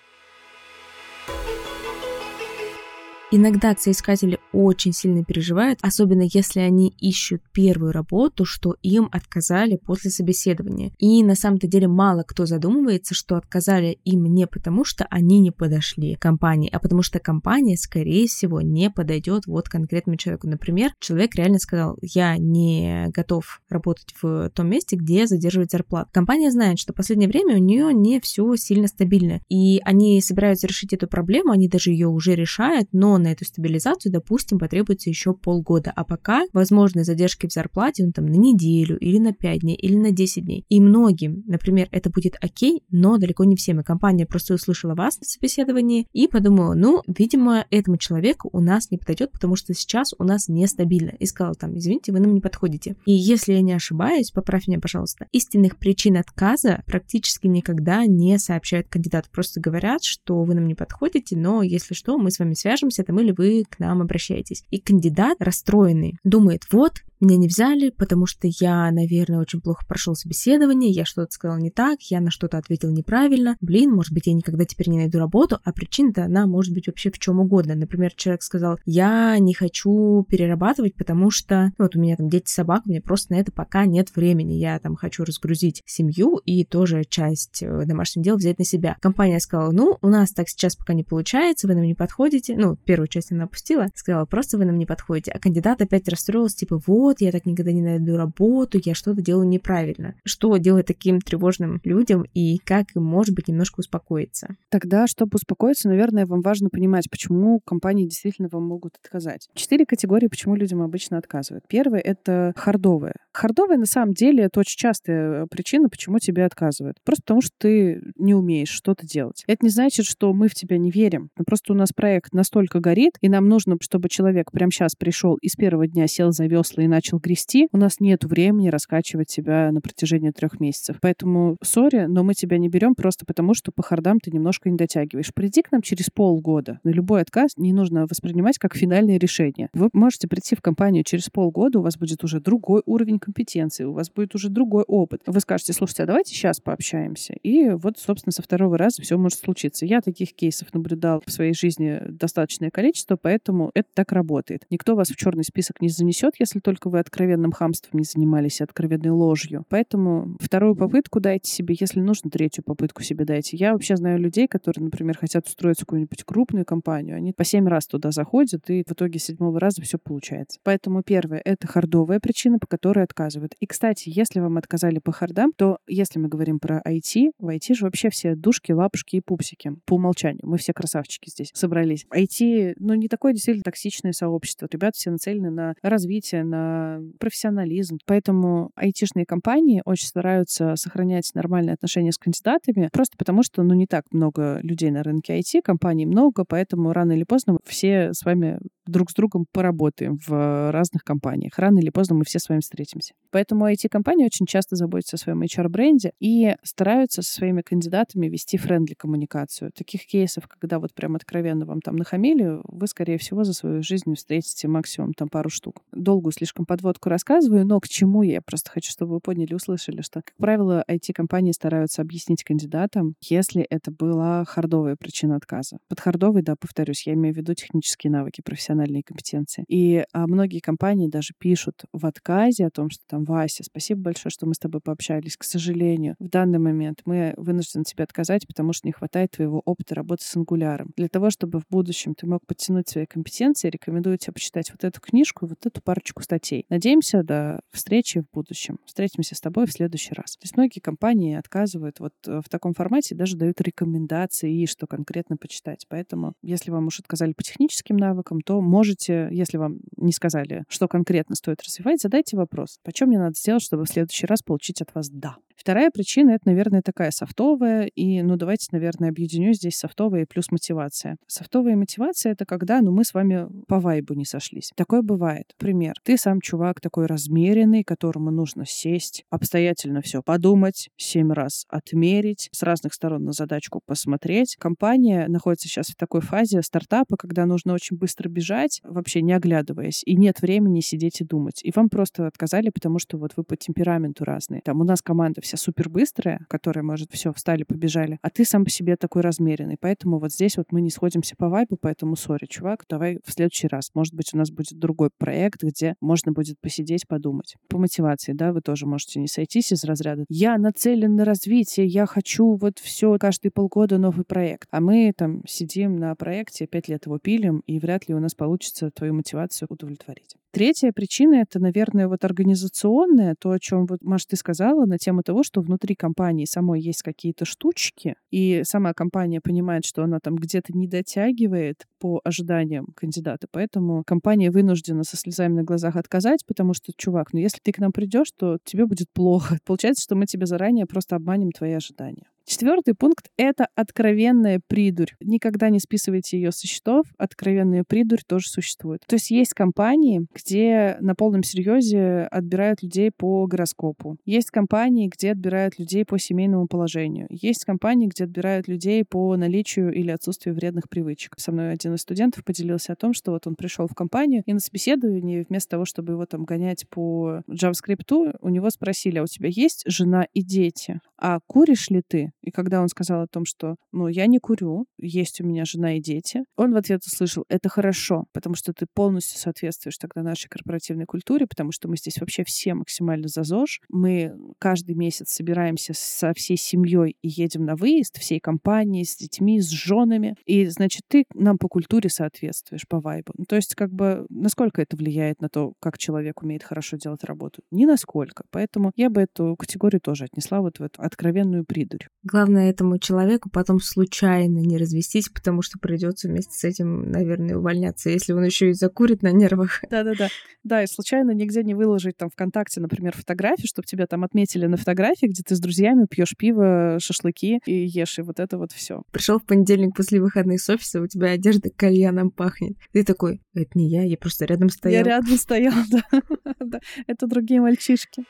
Иногда соискатели очень сильно переживают, особенно если они ищут первую работу, что им отказали после собеседования. И на самом-то деле мало кто задумывается, что отказали им не потому, что они не подошли компании, а потому что компания, скорее всего, не подойдет вот конкретному человеку. Например, человек реально сказал, я не готов работать в том месте, где задерживать зарплату. Компания знает, что в последнее время у нее не все сильно стабильно, и они собираются решить эту проблему, они даже ее уже решают, но на эту стабилизацию, допустим, потребуется еще полгода, а пока возможны задержки в зарплате ну, там, на неделю или на 5 дней или на 10 дней. И многим, например, это будет окей, но далеко не всем. И компания просто услышала вас на собеседовании и подумала, ну, видимо, этому человеку у нас не подойдет, потому что сейчас у нас нестабильно. И сказала там, извините, вы нам не подходите. И если я не ошибаюсь, поправь меня, пожалуйста, истинных причин отказа практически никогда не сообщают кандидату. Просто говорят, что вы нам не подходите, но если что, мы с вами свяжемся, там или вы к нам обращаетесь. И кандидат расстроенный думает, вот, меня не взяли, потому что я, наверное, очень плохо прошел собеседование, я что-то сказал не так, я на что-то ответил неправильно. Блин, может быть, я никогда теперь не найду работу, а причина-то она может быть вообще в чем угодно. Например, человек сказал, я не хочу перерабатывать, потому что ну, вот у меня там дети, собак, у меня просто на это пока нет времени. Я там хочу разгрузить семью и тоже часть э, домашних дел взять на себя. Компания сказала, ну, у нас так сейчас пока не получается, вы нам не подходите. Ну, первую часть она опустила, сказала, просто вы нам не подходите. А кандидат опять расстроился, типа, вот, я так никогда не найду работу, я что-то делаю неправильно. Что делать таким тревожным людям и как им, может быть, немножко успокоиться? Тогда, чтобы успокоиться, наверное, вам важно понимать, почему компании действительно вам могут отказать. Четыре категории, почему людям обычно отказывают. Первое — это хардовые. Хардовые, на самом деле, это очень частая причина, почему тебе отказывают. Просто потому, что ты не умеешь что-то делать. Это не значит, что мы в тебя не верим. Но просто у нас проект настолько горит, и нам нужно, чтобы человек прямо сейчас пришел и с первого дня сел за весла и начал грести, у нас нет времени раскачивать тебя на протяжении трех месяцев. Поэтому, сори, но мы тебя не берем просто потому, что по хардам ты немножко не дотягиваешь. Приди к нам через полгода. На любой отказ не нужно воспринимать как финальное решение. Вы можете прийти в компанию через полгода, у вас будет уже другой уровень компетенции, у вас будет уже другой опыт. Вы скажете, слушайте, а давайте сейчас пообщаемся. И вот, собственно, со второго раза все может случиться. Я таких кейсов наблюдал в своей жизни достаточное количество, поэтому это так работает. Никто вас в черный список не занесет, если только вы откровенным хамством не занимались, откровенной ложью. Поэтому вторую попытку дайте себе, если нужно, третью попытку себе дайте. Я вообще знаю людей, которые, например, хотят устроиться в какую-нибудь крупную компанию, они по семь раз туда заходят, и в итоге седьмого раза все получается. Поэтому первое — это хардовая причина, по которой отказывают. И, кстати, если вам отказали по хардам, то если мы говорим про IT, в IT же вообще все душки, лапушки и пупсики по умолчанию. Мы все красавчики здесь собрались. IT, ну, не такое действительно токсичное сообщество. Ребята все нацелены на развитие, на профессионализм. Поэтому айтишные компании очень стараются сохранять нормальные отношения с кандидатами, просто потому что, ну, не так много людей на рынке IT, компаний много, поэтому рано или поздно все с вами друг с другом поработаем в разных компаниях. Рано или поздно мы все с вами встретимся. Поэтому IT-компании очень часто заботятся о своем HR-бренде и стараются со своими кандидатами вести friendly коммуникацию. Таких кейсов, когда вот прям откровенно вам там нахамили, вы, скорее всего, за свою жизнь встретите максимум там пару штук. Долгую слишком подводку рассказываю, но к чему я просто хочу, чтобы вы поняли, услышали, что, как правило, IT-компании стараются объяснить кандидатам, если это была хардовая причина отказа. Под хардовой, да, повторюсь, я имею в виду технические навыки, профессиональные компетенции. И а, многие компании даже пишут в отказе о том, что там, Вася, спасибо большое, что мы с тобой пообщались. К сожалению, в данный момент мы вынуждены тебе отказать, потому что не хватает твоего опыта работы с ангуляром. Для того, чтобы в будущем ты мог подтянуть свои компетенции, рекомендую тебе почитать вот эту книжку и вот эту парочку статей. Надеемся до встречи в будущем. Встретимся с тобой в следующий раз. То есть многие компании отказывают вот э, в таком формате, даже дают рекомендации что конкретно почитать. Поэтому, если вам уж отказали по техническим навыкам, то можете, если вам не сказали, что конкретно стоит развивать, задайте вопрос. Почем мне надо сделать, чтобы в следующий раз получить от вас «да»? Вторая причина — это, наверное, такая софтовая. И, ну, давайте, наверное, объединю здесь софтовая и плюс мотивация. Софтовая мотивация — это когда, ну, мы с вами по вайбу не сошлись. Такое бывает. Пример. Ты сам чувак такой размеренный, которому нужно сесть, обстоятельно все подумать, семь раз отмерить, с разных сторон на задачку посмотреть. Компания находится сейчас в такой фазе стартапа, когда нужно очень быстро бежать, вообще не оглядываясь, и нет времени сидеть и думать. И вам просто отказали, потому что вот вы по темпераменту разные. Там у нас команда вся супер быстрая, которая может все, встали, побежали, а ты сам по себе такой размеренный. Поэтому вот здесь вот мы не сходимся по вайбу, поэтому сори, чувак, давай в следующий раз. Может быть, у нас будет другой проект, где можно будет посидеть, подумать. По мотивации, да, вы тоже можете не сойтись из разряда «я нацелен на развитие, я хочу вот все, каждые полгода новый проект». А мы там сидим на проекте, пять лет его пилим, и вряд ли у нас получится твою мотивацию удовлетворить. Третья причина — это, наверное, вот организационная, то, о чем вот, Маш, ты сказала, на тему того, что внутри компании самой есть какие-то штучки, и сама компания понимает, что она там где-то не дотягивает по ожиданиям кандидата, поэтому компания вынуждена со слезами на глазах отказать, потому что, чувак, ну если ты к нам придешь, то тебе будет плохо. Получается, что мы тебе заранее просто обманем твои ожидания. Четвертый пункт — это откровенная придурь. Никогда не списывайте ее со счетов. Откровенная придурь тоже существует. То есть есть компании, где на полном серьезе отбирают людей по гороскопу. Есть компании, где отбирают людей по семейному положению. Есть компании, где отбирают людей по наличию или отсутствию вредных привычек. Со мной один из студентов поделился о том, что вот он пришел в компанию, и на собеседовании вместо того, чтобы его там гонять по JavaScript, у него спросили, а у тебя есть жена и дети? А куришь ли ты? И когда он сказал о том, что, ну, я не курю, есть у меня жена и дети, он в ответ услышал, это хорошо, потому что ты полностью соответствуешь тогда нашей корпоративной культуре, потому что мы здесь вообще все максимально за ЗОЖ. Мы каждый месяц собираемся со всей семьей и едем на выезд, всей компанией, с детьми, с женами. И, значит, ты нам по культуре соответствуешь, по вайбу. Ну, то есть, как бы, насколько это влияет на то, как человек умеет хорошо делать работу? Ни насколько. Поэтому я бы эту категорию тоже отнесла вот в эту откровенную придурь. Главное этому человеку потом случайно не развестись, потому что придется вместе с этим, наверное, увольняться, если он еще и закурит на нервах. Да-да-да. Да, и случайно нигде не выложить там ВКонтакте, например, фотографию, чтобы тебя там отметили на фотографии, где ты с друзьями пьешь пиво, шашлыки и ешь, и вот это вот все. Пришел в понедельник после выходных с офиса, у тебя одежда кальяном пахнет. Ты такой, это не я, я просто рядом стоял. Я рядом стоял, да. Это другие мальчишки.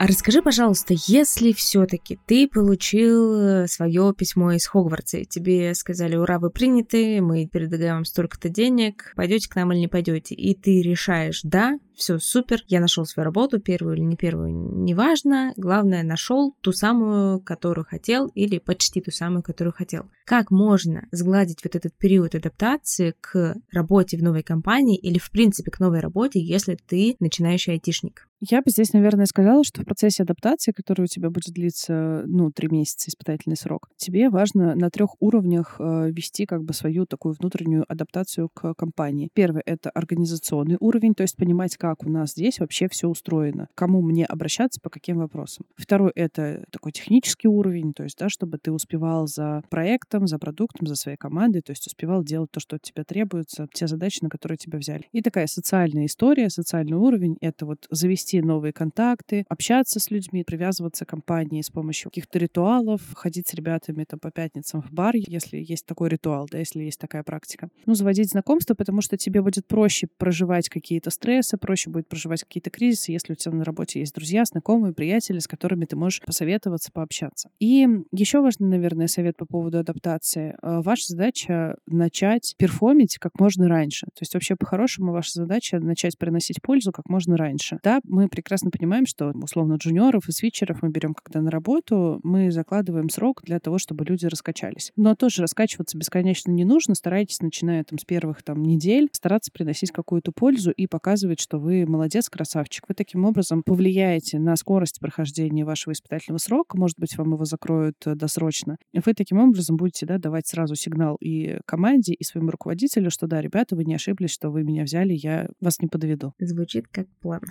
А расскажи, пожалуйста, если все-таки ты получил э, свое письмо из Хогвартса, и тебе сказали, ура, вы приняты, мы предлагаем вам столько-то денег, пойдете к нам или не пойдете, и ты решаешь, да, все супер, я нашел свою работу, первую или не первую, неважно, главное, нашел ту самую, которую хотел, или почти ту самую, которую хотел. Как можно сгладить вот этот период адаптации к работе в новой компании или, в принципе, к новой работе, если ты начинающий айтишник? Я бы здесь, наверное, сказала, что в процессе адаптации, который у тебя будет длиться, ну, три месяца, испытательный срок, тебе важно на трех уровнях э, вести как бы свою такую внутреннюю адаптацию к компании. Первый — это организационный уровень, то есть понимать, как у нас здесь вообще все устроено, кому мне обращаться, по каким вопросам. Второй — это такой технический уровень, то есть, да, чтобы ты успевал за проектом, за продуктом, за своей командой, то есть успевал делать то, что от тебя требуется, те задачи, на которые тебя взяли. И такая социальная история, социальный уровень — это вот завести новые контакты, общаться с людьми, привязываться к компании с помощью каких-то ритуалов, ходить с ребятами там по пятницам в бар, если есть такой ритуал, да, если есть такая практика. Ну, заводить знакомства, потому что тебе будет проще проживать какие-то стрессы, проще будет проживать какие-то кризисы, если у тебя на работе есть друзья, знакомые, приятели, с которыми ты можешь посоветоваться, пообщаться. И еще важный, наверное, совет по поводу адаптации. Э, ваша задача начать перформить как можно раньше. То есть вообще по-хорошему ваша задача начать приносить пользу как можно раньше. Да, мы прекрасно понимаем, что условно джуниоров и свитчеров мы берем когда на работу, мы закладываем срок для того, чтобы люди раскачались. Но тоже раскачиваться бесконечно не нужно. Старайтесь, начиная там с первых там недель, стараться приносить какую-то пользу и показывать, что вы молодец, красавчик. Вы таким образом повлияете на скорость прохождения вашего испытательного срока. Может быть, вам его закроют э, досрочно. Вы таким образом будете да, давать сразу сигнал и команде, и своему руководителю, что да, ребята, вы не ошиблись, что вы меня взяли, я вас не подведу. Звучит как план.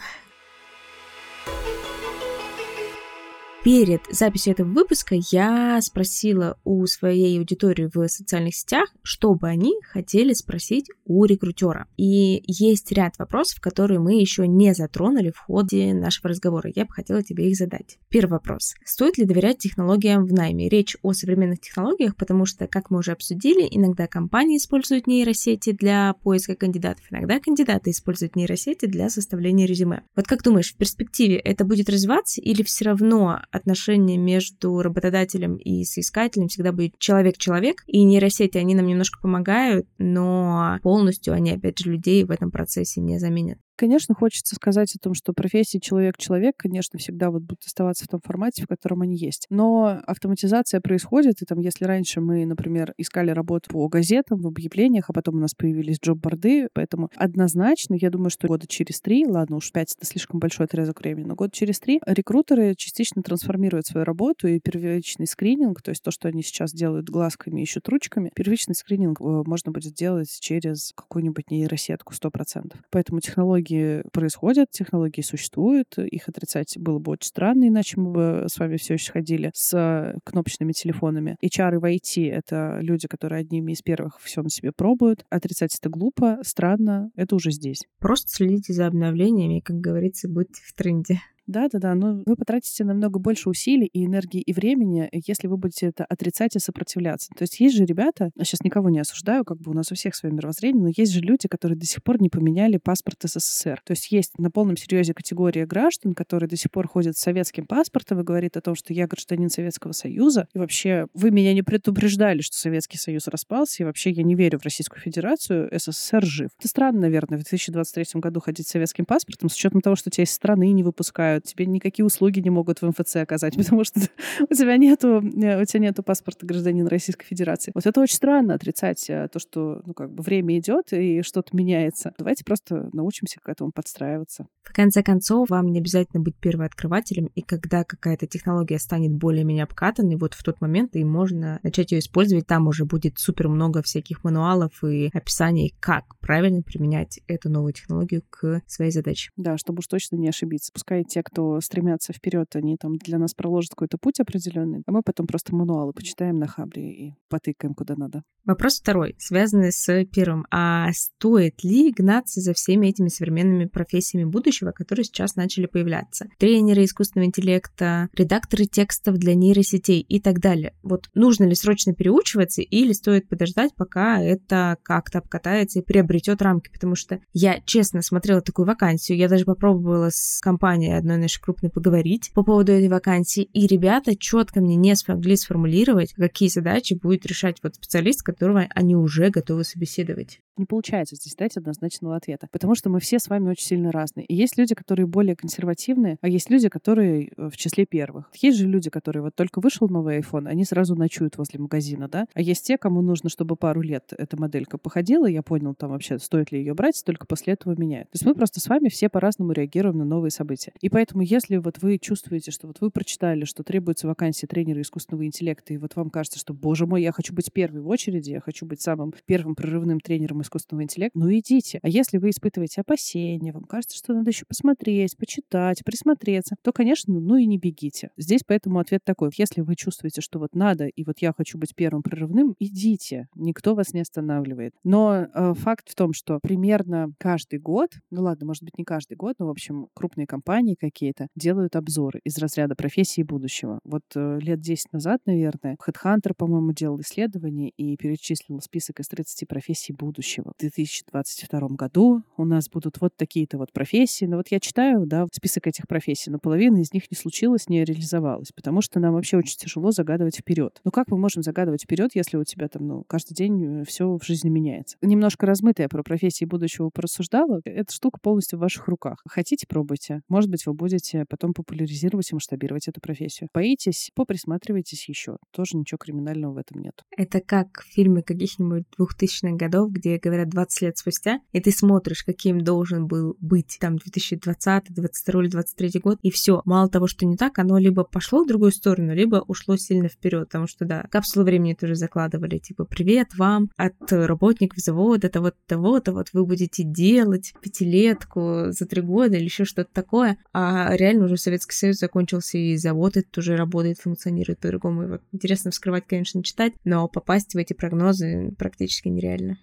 Перед записью этого выпуска я спросила у своей аудитории в социальных сетях, что бы они хотели спросить у рекрутера. И есть ряд вопросов, которые мы еще не затронули в ходе нашего разговора. Я бы хотела тебе их задать. Первый вопрос. Стоит ли доверять технологиям в найме? Речь о современных технологиях, потому что, как мы уже обсудили, иногда компании используют нейросети для поиска кандидатов, иногда кандидаты используют нейросети для составления резюме. Вот как думаешь, в перспективе это будет развиваться или все равно отношение между работодателем и соискателем всегда будет человек-человек, и нейросети, они нам немножко помогают, но полностью они, опять же, людей в этом процессе не заменят. Конечно, хочется сказать о том, что профессии человек-человек, конечно, всегда вот будут оставаться в том формате, в котором они есть. Но автоматизация происходит, и там, если раньше мы, например, искали работу по газетам, в объявлениях, а потом у нас появились джоб-борды, поэтому однозначно, я думаю, что года через три, ладно, уж пять — это слишком большой отрезок времени, но год через три рекрутеры частично трансформируют свою работу, и первичный скрининг, то есть то, что они сейчас делают глазками, ищут ручками, первичный скрининг э, можно будет сделать через какую-нибудь нейросетку 100%. Поэтому технологии технологии происходят, технологии существуют, их отрицать было бы очень странно, иначе мы бы с вами все еще ходили с кнопочными телефонами. HR в IT — это люди, которые одними из первых все на себе пробуют. Отрицать это глупо, странно, это уже здесь. Просто следите за обновлениями, как говорится, будьте в тренде. Да-да-да, но вы потратите намного больше усилий и энергии и времени, если вы будете это отрицать и сопротивляться. То есть есть же ребята, я сейчас никого не осуждаю, как бы у нас у всех свое мировоззрение, но есть же люди, которые до сих пор не поменяли паспорт СССР. То есть есть на полном серьезе категория граждан, которые до сих пор ходят с советским паспортом и говорит о том, что я гражданин Советского Союза, и вообще вы меня не предупреждали, что Советский Союз распался, и вообще я не верю в Российскую Федерацию, СССР жив. Это странно, наверное, в 2023 году ходить с советским паспортом, с учетом того, что тебя из страны не выпускают, помогают, тебе никакие услуги не могут в МФЦ оказать, потому что у тебя нету, э, у тебя нету паспорта гражданина Российской Федерации. Вот это очень странно отрицать э, то, что ну, как бы время идет и что-то меняется. Давайте просто научимся к этому подстраиваться. В конце концов, вам не обязательно быть первооткрывателем, и когда какая-то технология станет более-менее обкатанной, вот в тот момент и можно начать ее использовать. Там уже будет супер много всяких мануалов и описаний, как правильно применять эту новую технологию к своей задаче. Да, чтобы уж точно не ошибиться. Пускай те, кто стремятся вперед, они там для нас проложат какой-то путь определенный, а мы потом просто мануалы почитаем на хабре и потыкаем куда надо. Вопрос второй, связанный с первым. А стоит ли гнаться за всеми этими современными профессиями будущего, которые сейчас начали появляться? Тренеры искусственного интеллекта, редакторы текстов для нейросетей и так далее. Вот нужно ли срочно переучиваться или стоит подождать, пока это как-то обкатается и приобретет рамки? Потому что я честно смотрела такую вакансию, я даже попробовала с компанией одной нашей крупной поговорить по поводу этой вакансии, и ребята четко мне не смогли сформулировать, какие задачи будет решать вот специалист, которого они уже готовы собеседовать не получается здесь дать однозначного ответа, потому что мы все с вами очень сильно разные. И есть люди, которые более консервативные, а есть люди, которые э, в числе первых. Есть же люди, которые вот только вышел новый iPhone, они сразу ночуют возле магазина, да? А есть те, кому нужно, чтобы пару лет эта моделька походила, я понял там вообще, стоит ли ее брать, только после этого меняют. То есть мы просто с вами все по-разному реагируем на новые события. И поэтому, если вот вы чувствуете, что вот вы прочитали, что требуется вакансия тренера искусственного интеллекта, и вот вам кажется, что, боже мой, я хочу быть первой в очереди, я хочу быть самым первым прорывным тренером искусственного интеллекта, ну идите. А если вы испытываете опасения, вам кажется, что надо еще посмотреть, почитать, присмотреться, то, конечно, ну и не бегите. Здесь поэтому ответ такой. Если вы чувствуете, что вот надо, и вот я хочу быть первым прорывным, идите. Никто вас не останавливает. Но э, факт в том, что примерно каждый год, ну ладно, может быть, не каждый год, но, в общем, крупные компании какие-то делают обзоры из разряда профессии будущего. Вот э, лет 10 назад, наверное, HeadHunter, по-моему, делал исследование и перечислил список из 30 профессий будущего. В 2022 году у нас будут вот такие-то вот профессии. Но вот я читаю, да, список этих профессий, но половина из них не случилась, не реализовалась, потому что нам вообще очень тяжело загадывать вперед. Ну как мы можем загадывать вперед, если у тебя там, ну, каждый день э, все в жизни меняется? Немножко размытая про профессии будущего порассуждала. Эта штука полностью в ваших руках. Хотите, пробуйте. Может быть, вы будете потом популяризировать и масштабировать эту профессию. Боитесь, поприсматривайтесь еще. Тоже ничего криминального в этом нет. Это как в фильме каких-нибудь двухтысячных годов, где говорят 20 лет спустя, и ты смотришь, каким должен был быть там 2020, 2022 или 2023 год, и все. Мало того, что не так, оно либо пошло в другую сторону, либо ушло сильно вперед, потому что, да, капсулу времени тоже закладывали, типа, привет вам от работников завода, того-то, того-то, вот вы будете делать пятилетку за три года или еще что-то такое, а реально уже Советский Союз закончился, и завод этот уже работает, функционирует по-другому. И вот интересно вскрывать, конечно, читать, но попасть в эти прогнозы практически нереально.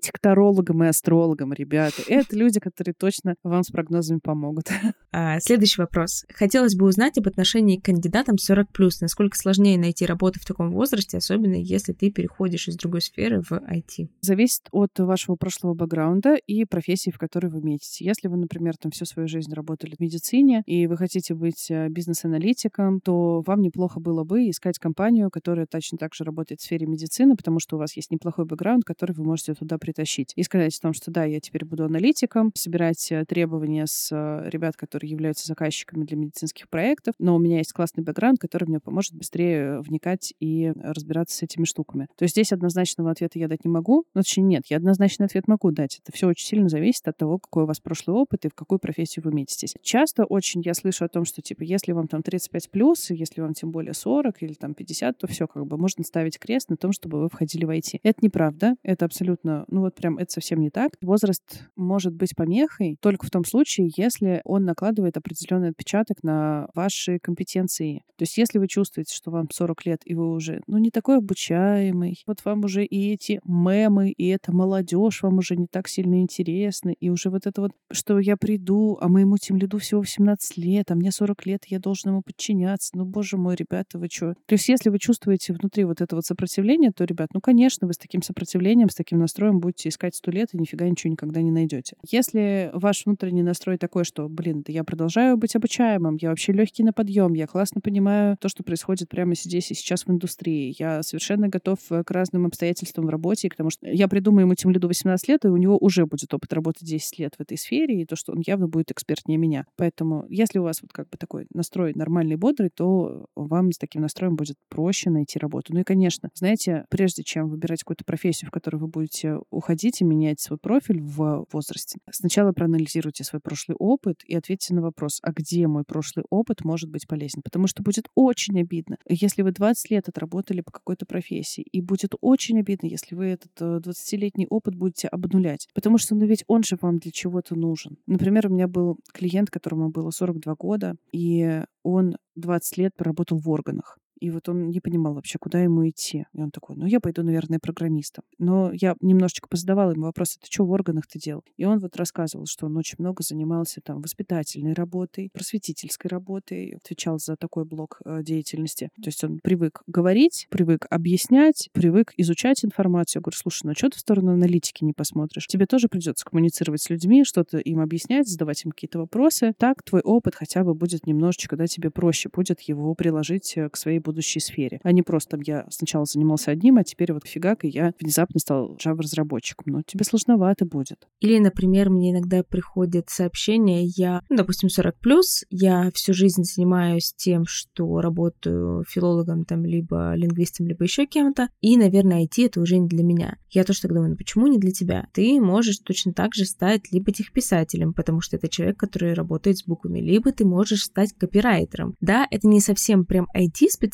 Ходите к тарологам и астрологам, ребята. Это люди, которые точно вам с прогнозами помогут. А, следующий вопрос. Хотелось бы узнать об отношении к кандидатам 40+. Насколько сложнее найти работу в таком возрасте, особенно если ты переходишь из другой сферы в IT? Зависит от вашего прошлого бэкграунда и профессии, в которой вы метите. Если вы, например, там всю свою жизнь работали в медицине, и вы хотите быть э, бизнес-аналитиком, то вам неплохо было бы искать компанию, которая точно так же работает в сфере медицины, потому что у вас есть неплохой бэкграунд, который вы можете туда притащить. И сказать о том, что да, я теперь буду аналитиком, собирать э, требования с э, ребят, которые являются заказчиками для медицинских проектов, но у меня есть классный бэкграунд, который мне поможет быстрее вникать и разбираться с этими штуками. То есть здесь однозначного ответа я дать не могу. Ну, точнее, нет, я однозначный ответ могу дать. Это все очень сильно зависит от того, какой у вас прошлый опыт и в какую профессию вы метитесь. Часто очень я слышу о том, что, типа, если вам там 35 плюс, если вам тем более 40 или там 50, то все, как бы, можно ставить крест на том, чтобы вы входили в IT. Это неправда. Это абсолютно, ну вот прям, это совсем не так. Возраст может быть помехой только в том случае, если он накладывает определенный отпечаток на ваши компетенции. То есть если вы чувствуете, что вам 40 лет, и вы уже, ну, не такой обучаемый, вот вам уже и эти мемы, и эта молодежь вам уже не так сильно интересны, и уже вот это вот, что я приду, а моему тем лиду всего 18 лет, а мне 40 лет, я должен ему подчиняться. Ну, боже мой, ребята, вы что? То есть если вы чувствуете внутри вот это вот сопротивление, то, ребят, ну, конечно, вы с таким сопротивлением, с таким настроем будете искать сто лет и нифига ничего никогда не найдете. Если ваш внутренний настрой такой, что, блин, да я продолжаю быть обучаемым, я вообще легкий на подъем, я классно понимаю то, что происходит прямо здесь и сейчас в индустрии, я совершенно готов э, к разным обстоятельствам в работе, к тому, что я придумаю ему тем лиду 18 лет, и у него уже будет опыт работы 10 лет в этой сфере, и то, что он явно будет экспертнее меня. Поэтому, если у вас вот как бы такой настрой нормальный, бодрый, то вам с таким настроем будет проще найти работу. Ну и, конечно, знаете, прежде чем выбирать какую-то профессию, в которую вы будете уходить и менять свой профиль в возрасте, сначала проанализируйте свой прошлый опыт и ответьте на вопрос, а где мой прошлый опыт может быть полезен? Потому что будет очень обидно, если вы 20 лет отработали по какой-то профессии, и будет очень обидно, если вы этот 20-летний э, опыт будете обнулять. Потому что, ну ведь он же вам для чего-то нужен. Например, у меня был клиент, которому было 42 года, и он 20 лет проработал в органах. И вот он не понимал вообще, куда ему идти. И он такой, ну, я пойду, наверное, программистом. Но я немножечко позадавала ему вопрос, ты что в органах ты делал? И он вот рассказывал, что он очень много занимался там воспитательной работой, просветительской работой, отвечал за такой блок э, деятельности. То есть он привык говорить, привык объяснять, привык изучать информацию. Я говорю, слушай, ну что ты в сторону аналитики не посмотришь? Тебе тоже придется коммуницировать с людьми, что-то им объяснять, задавать им какие-то вопросы. Так твой опыт хотя бы будет немножечко, да, тебе проще будет его приложить э, к своей будущей сфере, а не просто я сначала занимался одним, а теперь вот фигак, и я внезапно стал Java-разработчиком. Ну, тебе сложновато будет. Или, например, мне иногда приходит сообщение, я, ну, допустим, 40 плюс, я всю жизнь занимаюсь тем, что работаю филологом там, либо лингвистом, либо еще кем-то, и, наверное, IT это уже не для меня. Я тоже так думаю, ну почему не для тебя? Ты можешь точно так же стать либо техписателем, потому что это человек, который работает с буквами, либо ты можешь стать копирайтером. Да, это не совсем прям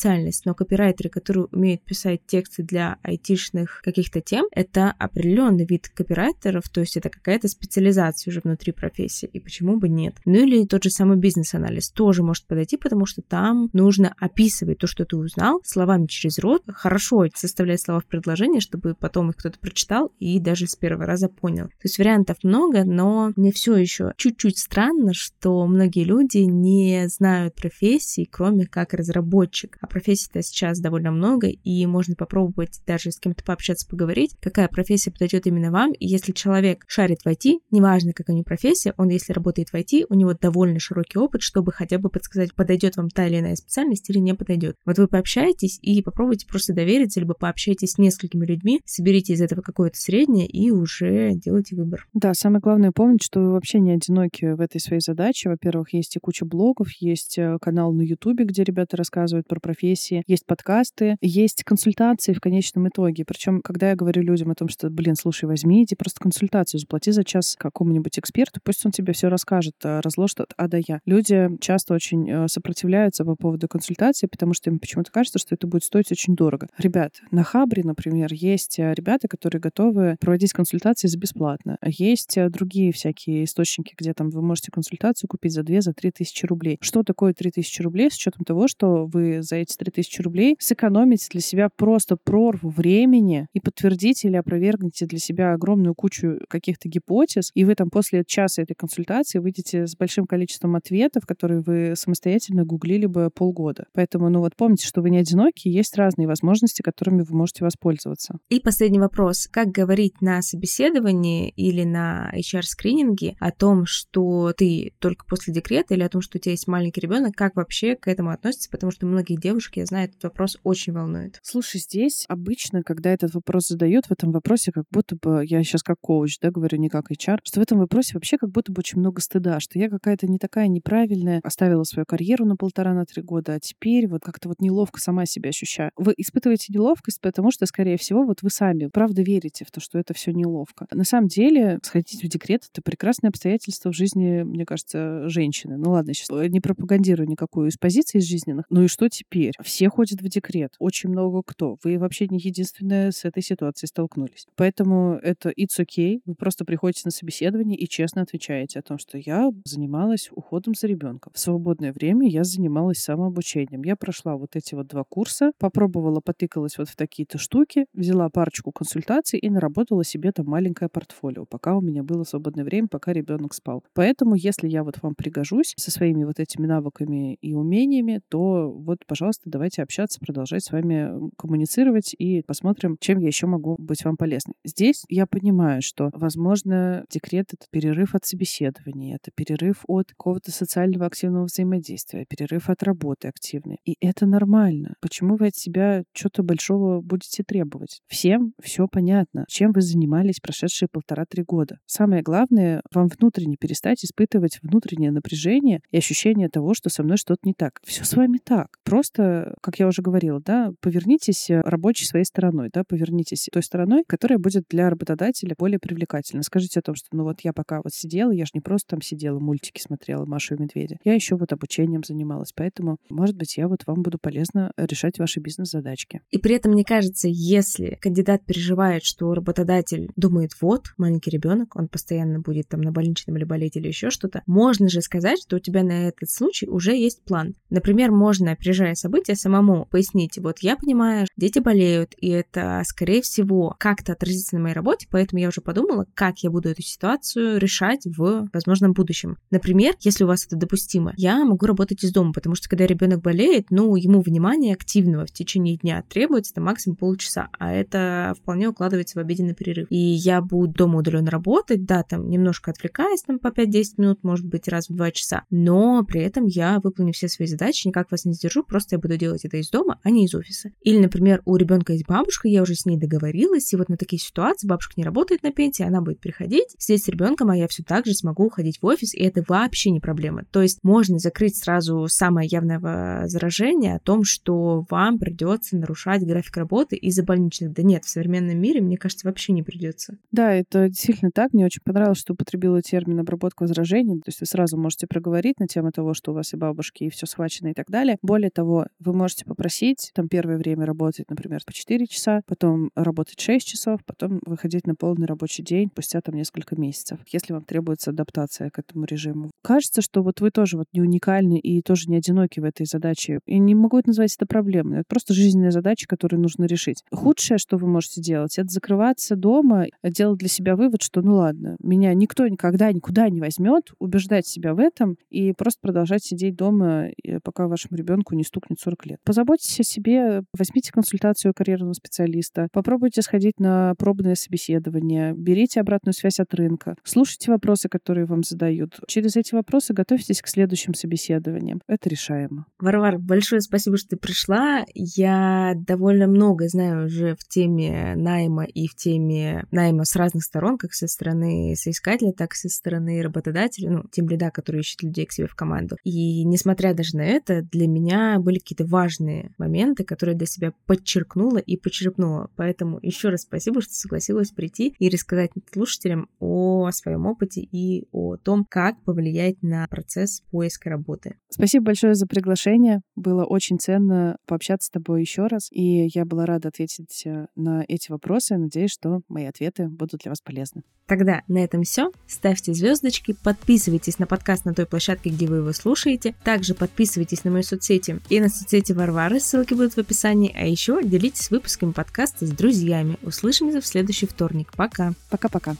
IT-специальность, но копирайтеры, которые умеют писать тексты для айтишных каких-то тем, это определенный вид копирайтеров, то есть это какая-то специализация уже внутри профессии, и почему бы нет. Ну или тот же самый бизнес-анализ тоже может подойти, потому что там нужно описывать то, что ты узнал, словами через рот, хорошо составлять слова в предложение, чтобы потом их кто-то прочитал и даже с первого раза понял. То есть вариантов много, но мне все еще чуть-чуть странно, что многие люди не знают профессии, кроме как разработчик. А профессий-то сейчас довольно много, и можно попробовать даже с кем-то пообщаться, поговорить, какая профессия подойдет именно вам. И если человек шарит в IT, неважно, какая у него профессия, он, если работает в IT, у него довольно широкий опыт, чтобы хотя бы подсказать, подойдет вам та или иная специальность или не подойдет. Вот вы пообщаетесь и попробуйте просто довериться, либо пообщайтесь с несколькими людьми, соберите из этого какое-то среднее и уже делайте выбор. Да, самое главное помнить, что вы вообще не одиноки в этой своей задаче. Во-первых, есть и куча блогов, есть э, канал на Ютубе, где ребята рассказывают про профессии, есть подкасты, есть консультации в конечном итоге. Причем, когда я говорю людям о том, что, блин, слушай, возьми, иди просто консультацию, заплати за час какому-нибудь эксперту, пусть он тебе все расскажет, э, разложит от А до Я. Люди часто очень э, сопротивляются по поводу консультации, потому что им почему-то кажется, что это будет стоить очень дорого. Ребят, на Хабре, например, есть э, ребята, которые готовы проводить консультации за бесплатно. Есть другие всякие источники, где там вы можете консультацию купить за 2 за 3 тысячи рублей. Что такое 3 тысячи рублей с учетом того, что вы за эти 3 тысячи рублей сэкономите для себя просто прорву времени и подтвердите или опровергнете для себя огромную кучу каких-то гипотез, и вы там после часа этой консультации выйдете с большим количеством ответов, которые вы самостоятельно гуглили бы полгода. Поэтому, ну вот помните, что вы не одиноки, есть разные возможности, которыми вы можете воспользоваться. И последний вопрос. Как говорить на собеседовании или на HR-скрининге о том, что ты только после декрета или о том, что у тебя есть маленький ребенок, как вообще к этому относится? Потому что многих девушек, я знаю, этот вопрос очень волнует. Слушай, здесь обычно, когда этот вопрос задают, в этом вопросе как будто бы, я сейчас как коуч, да, говорю, не как HR, что в этом вопросе вообще как будто бы очень много стыда, что я какая-то не такая неправильная, оставила свою карьеру на полтора, на три года, а теперь вот как-то вот неловко сама себя ощущаю. Вы испытываете неловкость, потому что, скорее всего, вот вы сами правда верите в то, что это все неловко. На самом деле, сходить в декрет — это прекрасное обстоятельство в жизни, мне кажется, женщины. Ну ладно, сейчас не пропагандирую никакую из позиций жизненных. Ну и что теперь? Все ходят в декрет. Очень много кто. Вы вообще не единственная с этой ситуацией столкнулись. Поэтому это it's okay. Вы просто приходите на собеседование и честно отвечаете о том, что я занималась уходом за ребенком. В свободное время я занималась самообучением. Я прошла вот эти вот два курса, попробовала, потыкалась вот в такие-то штуки, взяла парочку консультаций и наработала себе там маленькое портфолио, пока у меня было свободное время, пока ребенок спал. Поэтому, если я вот вам пригожусь со своими вот этими навыками и умениями, то вот, пожалуйста, давайте общаться, продолжать с вами коммуницировать и посмотрим, чем я еще могу быть вам полезной. Здесь я понимаю, что, возможно, декрет — это перерыв от собеседования, это перерыв от какого-то социального активного взаимодействия, перерыв от работы активной. И это нормально. Почему вы от себя что-то большого будете требовать? Всем все понятно, чем вы занимались прошедшие полтора-три года. Самое главное, вам внутренне перестать испытывать внутреннее напряжение и ощущение того, что со мной что-то не так. Все с вами так. Просто, как я уже говорила, да, повернитесь рабочей своей стороной, да, повернитесь той стороной, которая будет для работодателя более привлекательна. Скажите о том, что ну вот я пока вот сидела, я же не просто там сидела, мультики смотрела, Машу и Медведя. Я еще вот обучением занималась, поэтому, может быть, я вот вам буду полезно решать ваши бизнес-задачки. И при этом, мне кажется, если кандидат переживает, что работодатель думает, вот, маленький ребенок, он постоянно будет там на больничном или болеть или еще что-то, можно же сказать, что у тебя на этот случай уже есть план. Например, можно, опережая события, самому пояснить, вот я понимаю, дети болеют, и это, скорее всего, как-то отразится на моей работе, поэтому я уже подумала, как я буду эту ситуацию решать в возможном будущем. Например, если у вас это допустимо, я могу работать из дома, потому что когда ребенок болеет, ну, ему внимание активного в течение дня требуется там максимум полчаса, а это вполне укладывается в обеденный перерыв. И я буду дома удаленно работать, да, там немножко отвлекаясь там по 5-10 минут, может быть, раз в 2 часа, но при этом я выполню все свои задачи, никак вас не сдержу, просто я буду делать это из дома, а не из офиса. Или, например, у ребенка есть бабушка, я уже с ней договорилась, и вот на такие ситуации бабушка не работает на пенсии, она будет приходить, сидеть с ребенком, а я все так же смогу уходить в офис, и это вообще не проблема. То есть можно закрыть сразу самое явное возражение о том, что вам придется нарушать график работы из-за больничных. Да нет, в современном мире, мне кажется, вообще не придется. Да, это действительно так. Мне очень понравилось, что употребила термин обработка возражений. То есть вы сразу можете проговорить на тему того, что у вас и бабушки, и все схвачено и так далее. Более того, вы можете попросить там первое время работать, например, по 4 часа, потом работать 6 часов, потом выходить на полный рабочий день спустя там несколько месяцев, если вам требуется адаптация к этому режиму. Кажется, что вот вы тоже вот не уникальны и тоже не одиноки в этой задаче. И не могу это назвать это проблемой. Это просто жизненная задача, которую нужно решить. Худшее, что вы можете делать, это закрываться дома, делать для себя вывод, что ну ладно, меня никто никогда никуда не возьмет, убеждать себя в этом и просто продолжать сидеть дома, пока вашему ребенку не стукнет 40 лет. Позаботьтесь о себе, возьмите консультацию карьерного специалиста, попробуйте сходить на пробное собеседование, берите обратную связь от рынка, слушайте вопросы, которые вам задают. Через эти вопросы готовьтесь к следующим собеседованиям. Это решаемо. Варвар, большое спасибо, что ты пришла. Я довольно много знаю уже в теме найма и в теме найма с разных сторон, как со стороны соискателя, так и со стороны работодателя, ну, тем лида, который ищет людей к себе в команду. И несмотря даже на это, для меня были какие-то важные моменты, которые для себя подчеркнула и почерпнула. Поэтому еще раз спасибо, что согласилась прийти и рассказать слушателям о своем опыте и о том, как повлиять на процесс поиска работы. Спасибо большое за приглашение. Было очень ценно пообщаться с тобой еще раз. И я была рада ответить э, на эти вопросы. Надеюсь, что мои ответы будут для вас полезны. Тогда на этом все. Ставьте звездочки, подписывайтесь на подкаст на той площадке, где вы его слушаете. Также подписывайтесь на мои соцсети и на соцсети Варвары, ссылки будут в описании. А еще делитесь выпусками подкаста с друзьями. Услышимся в следующий вторник. Пока. Пока-пока.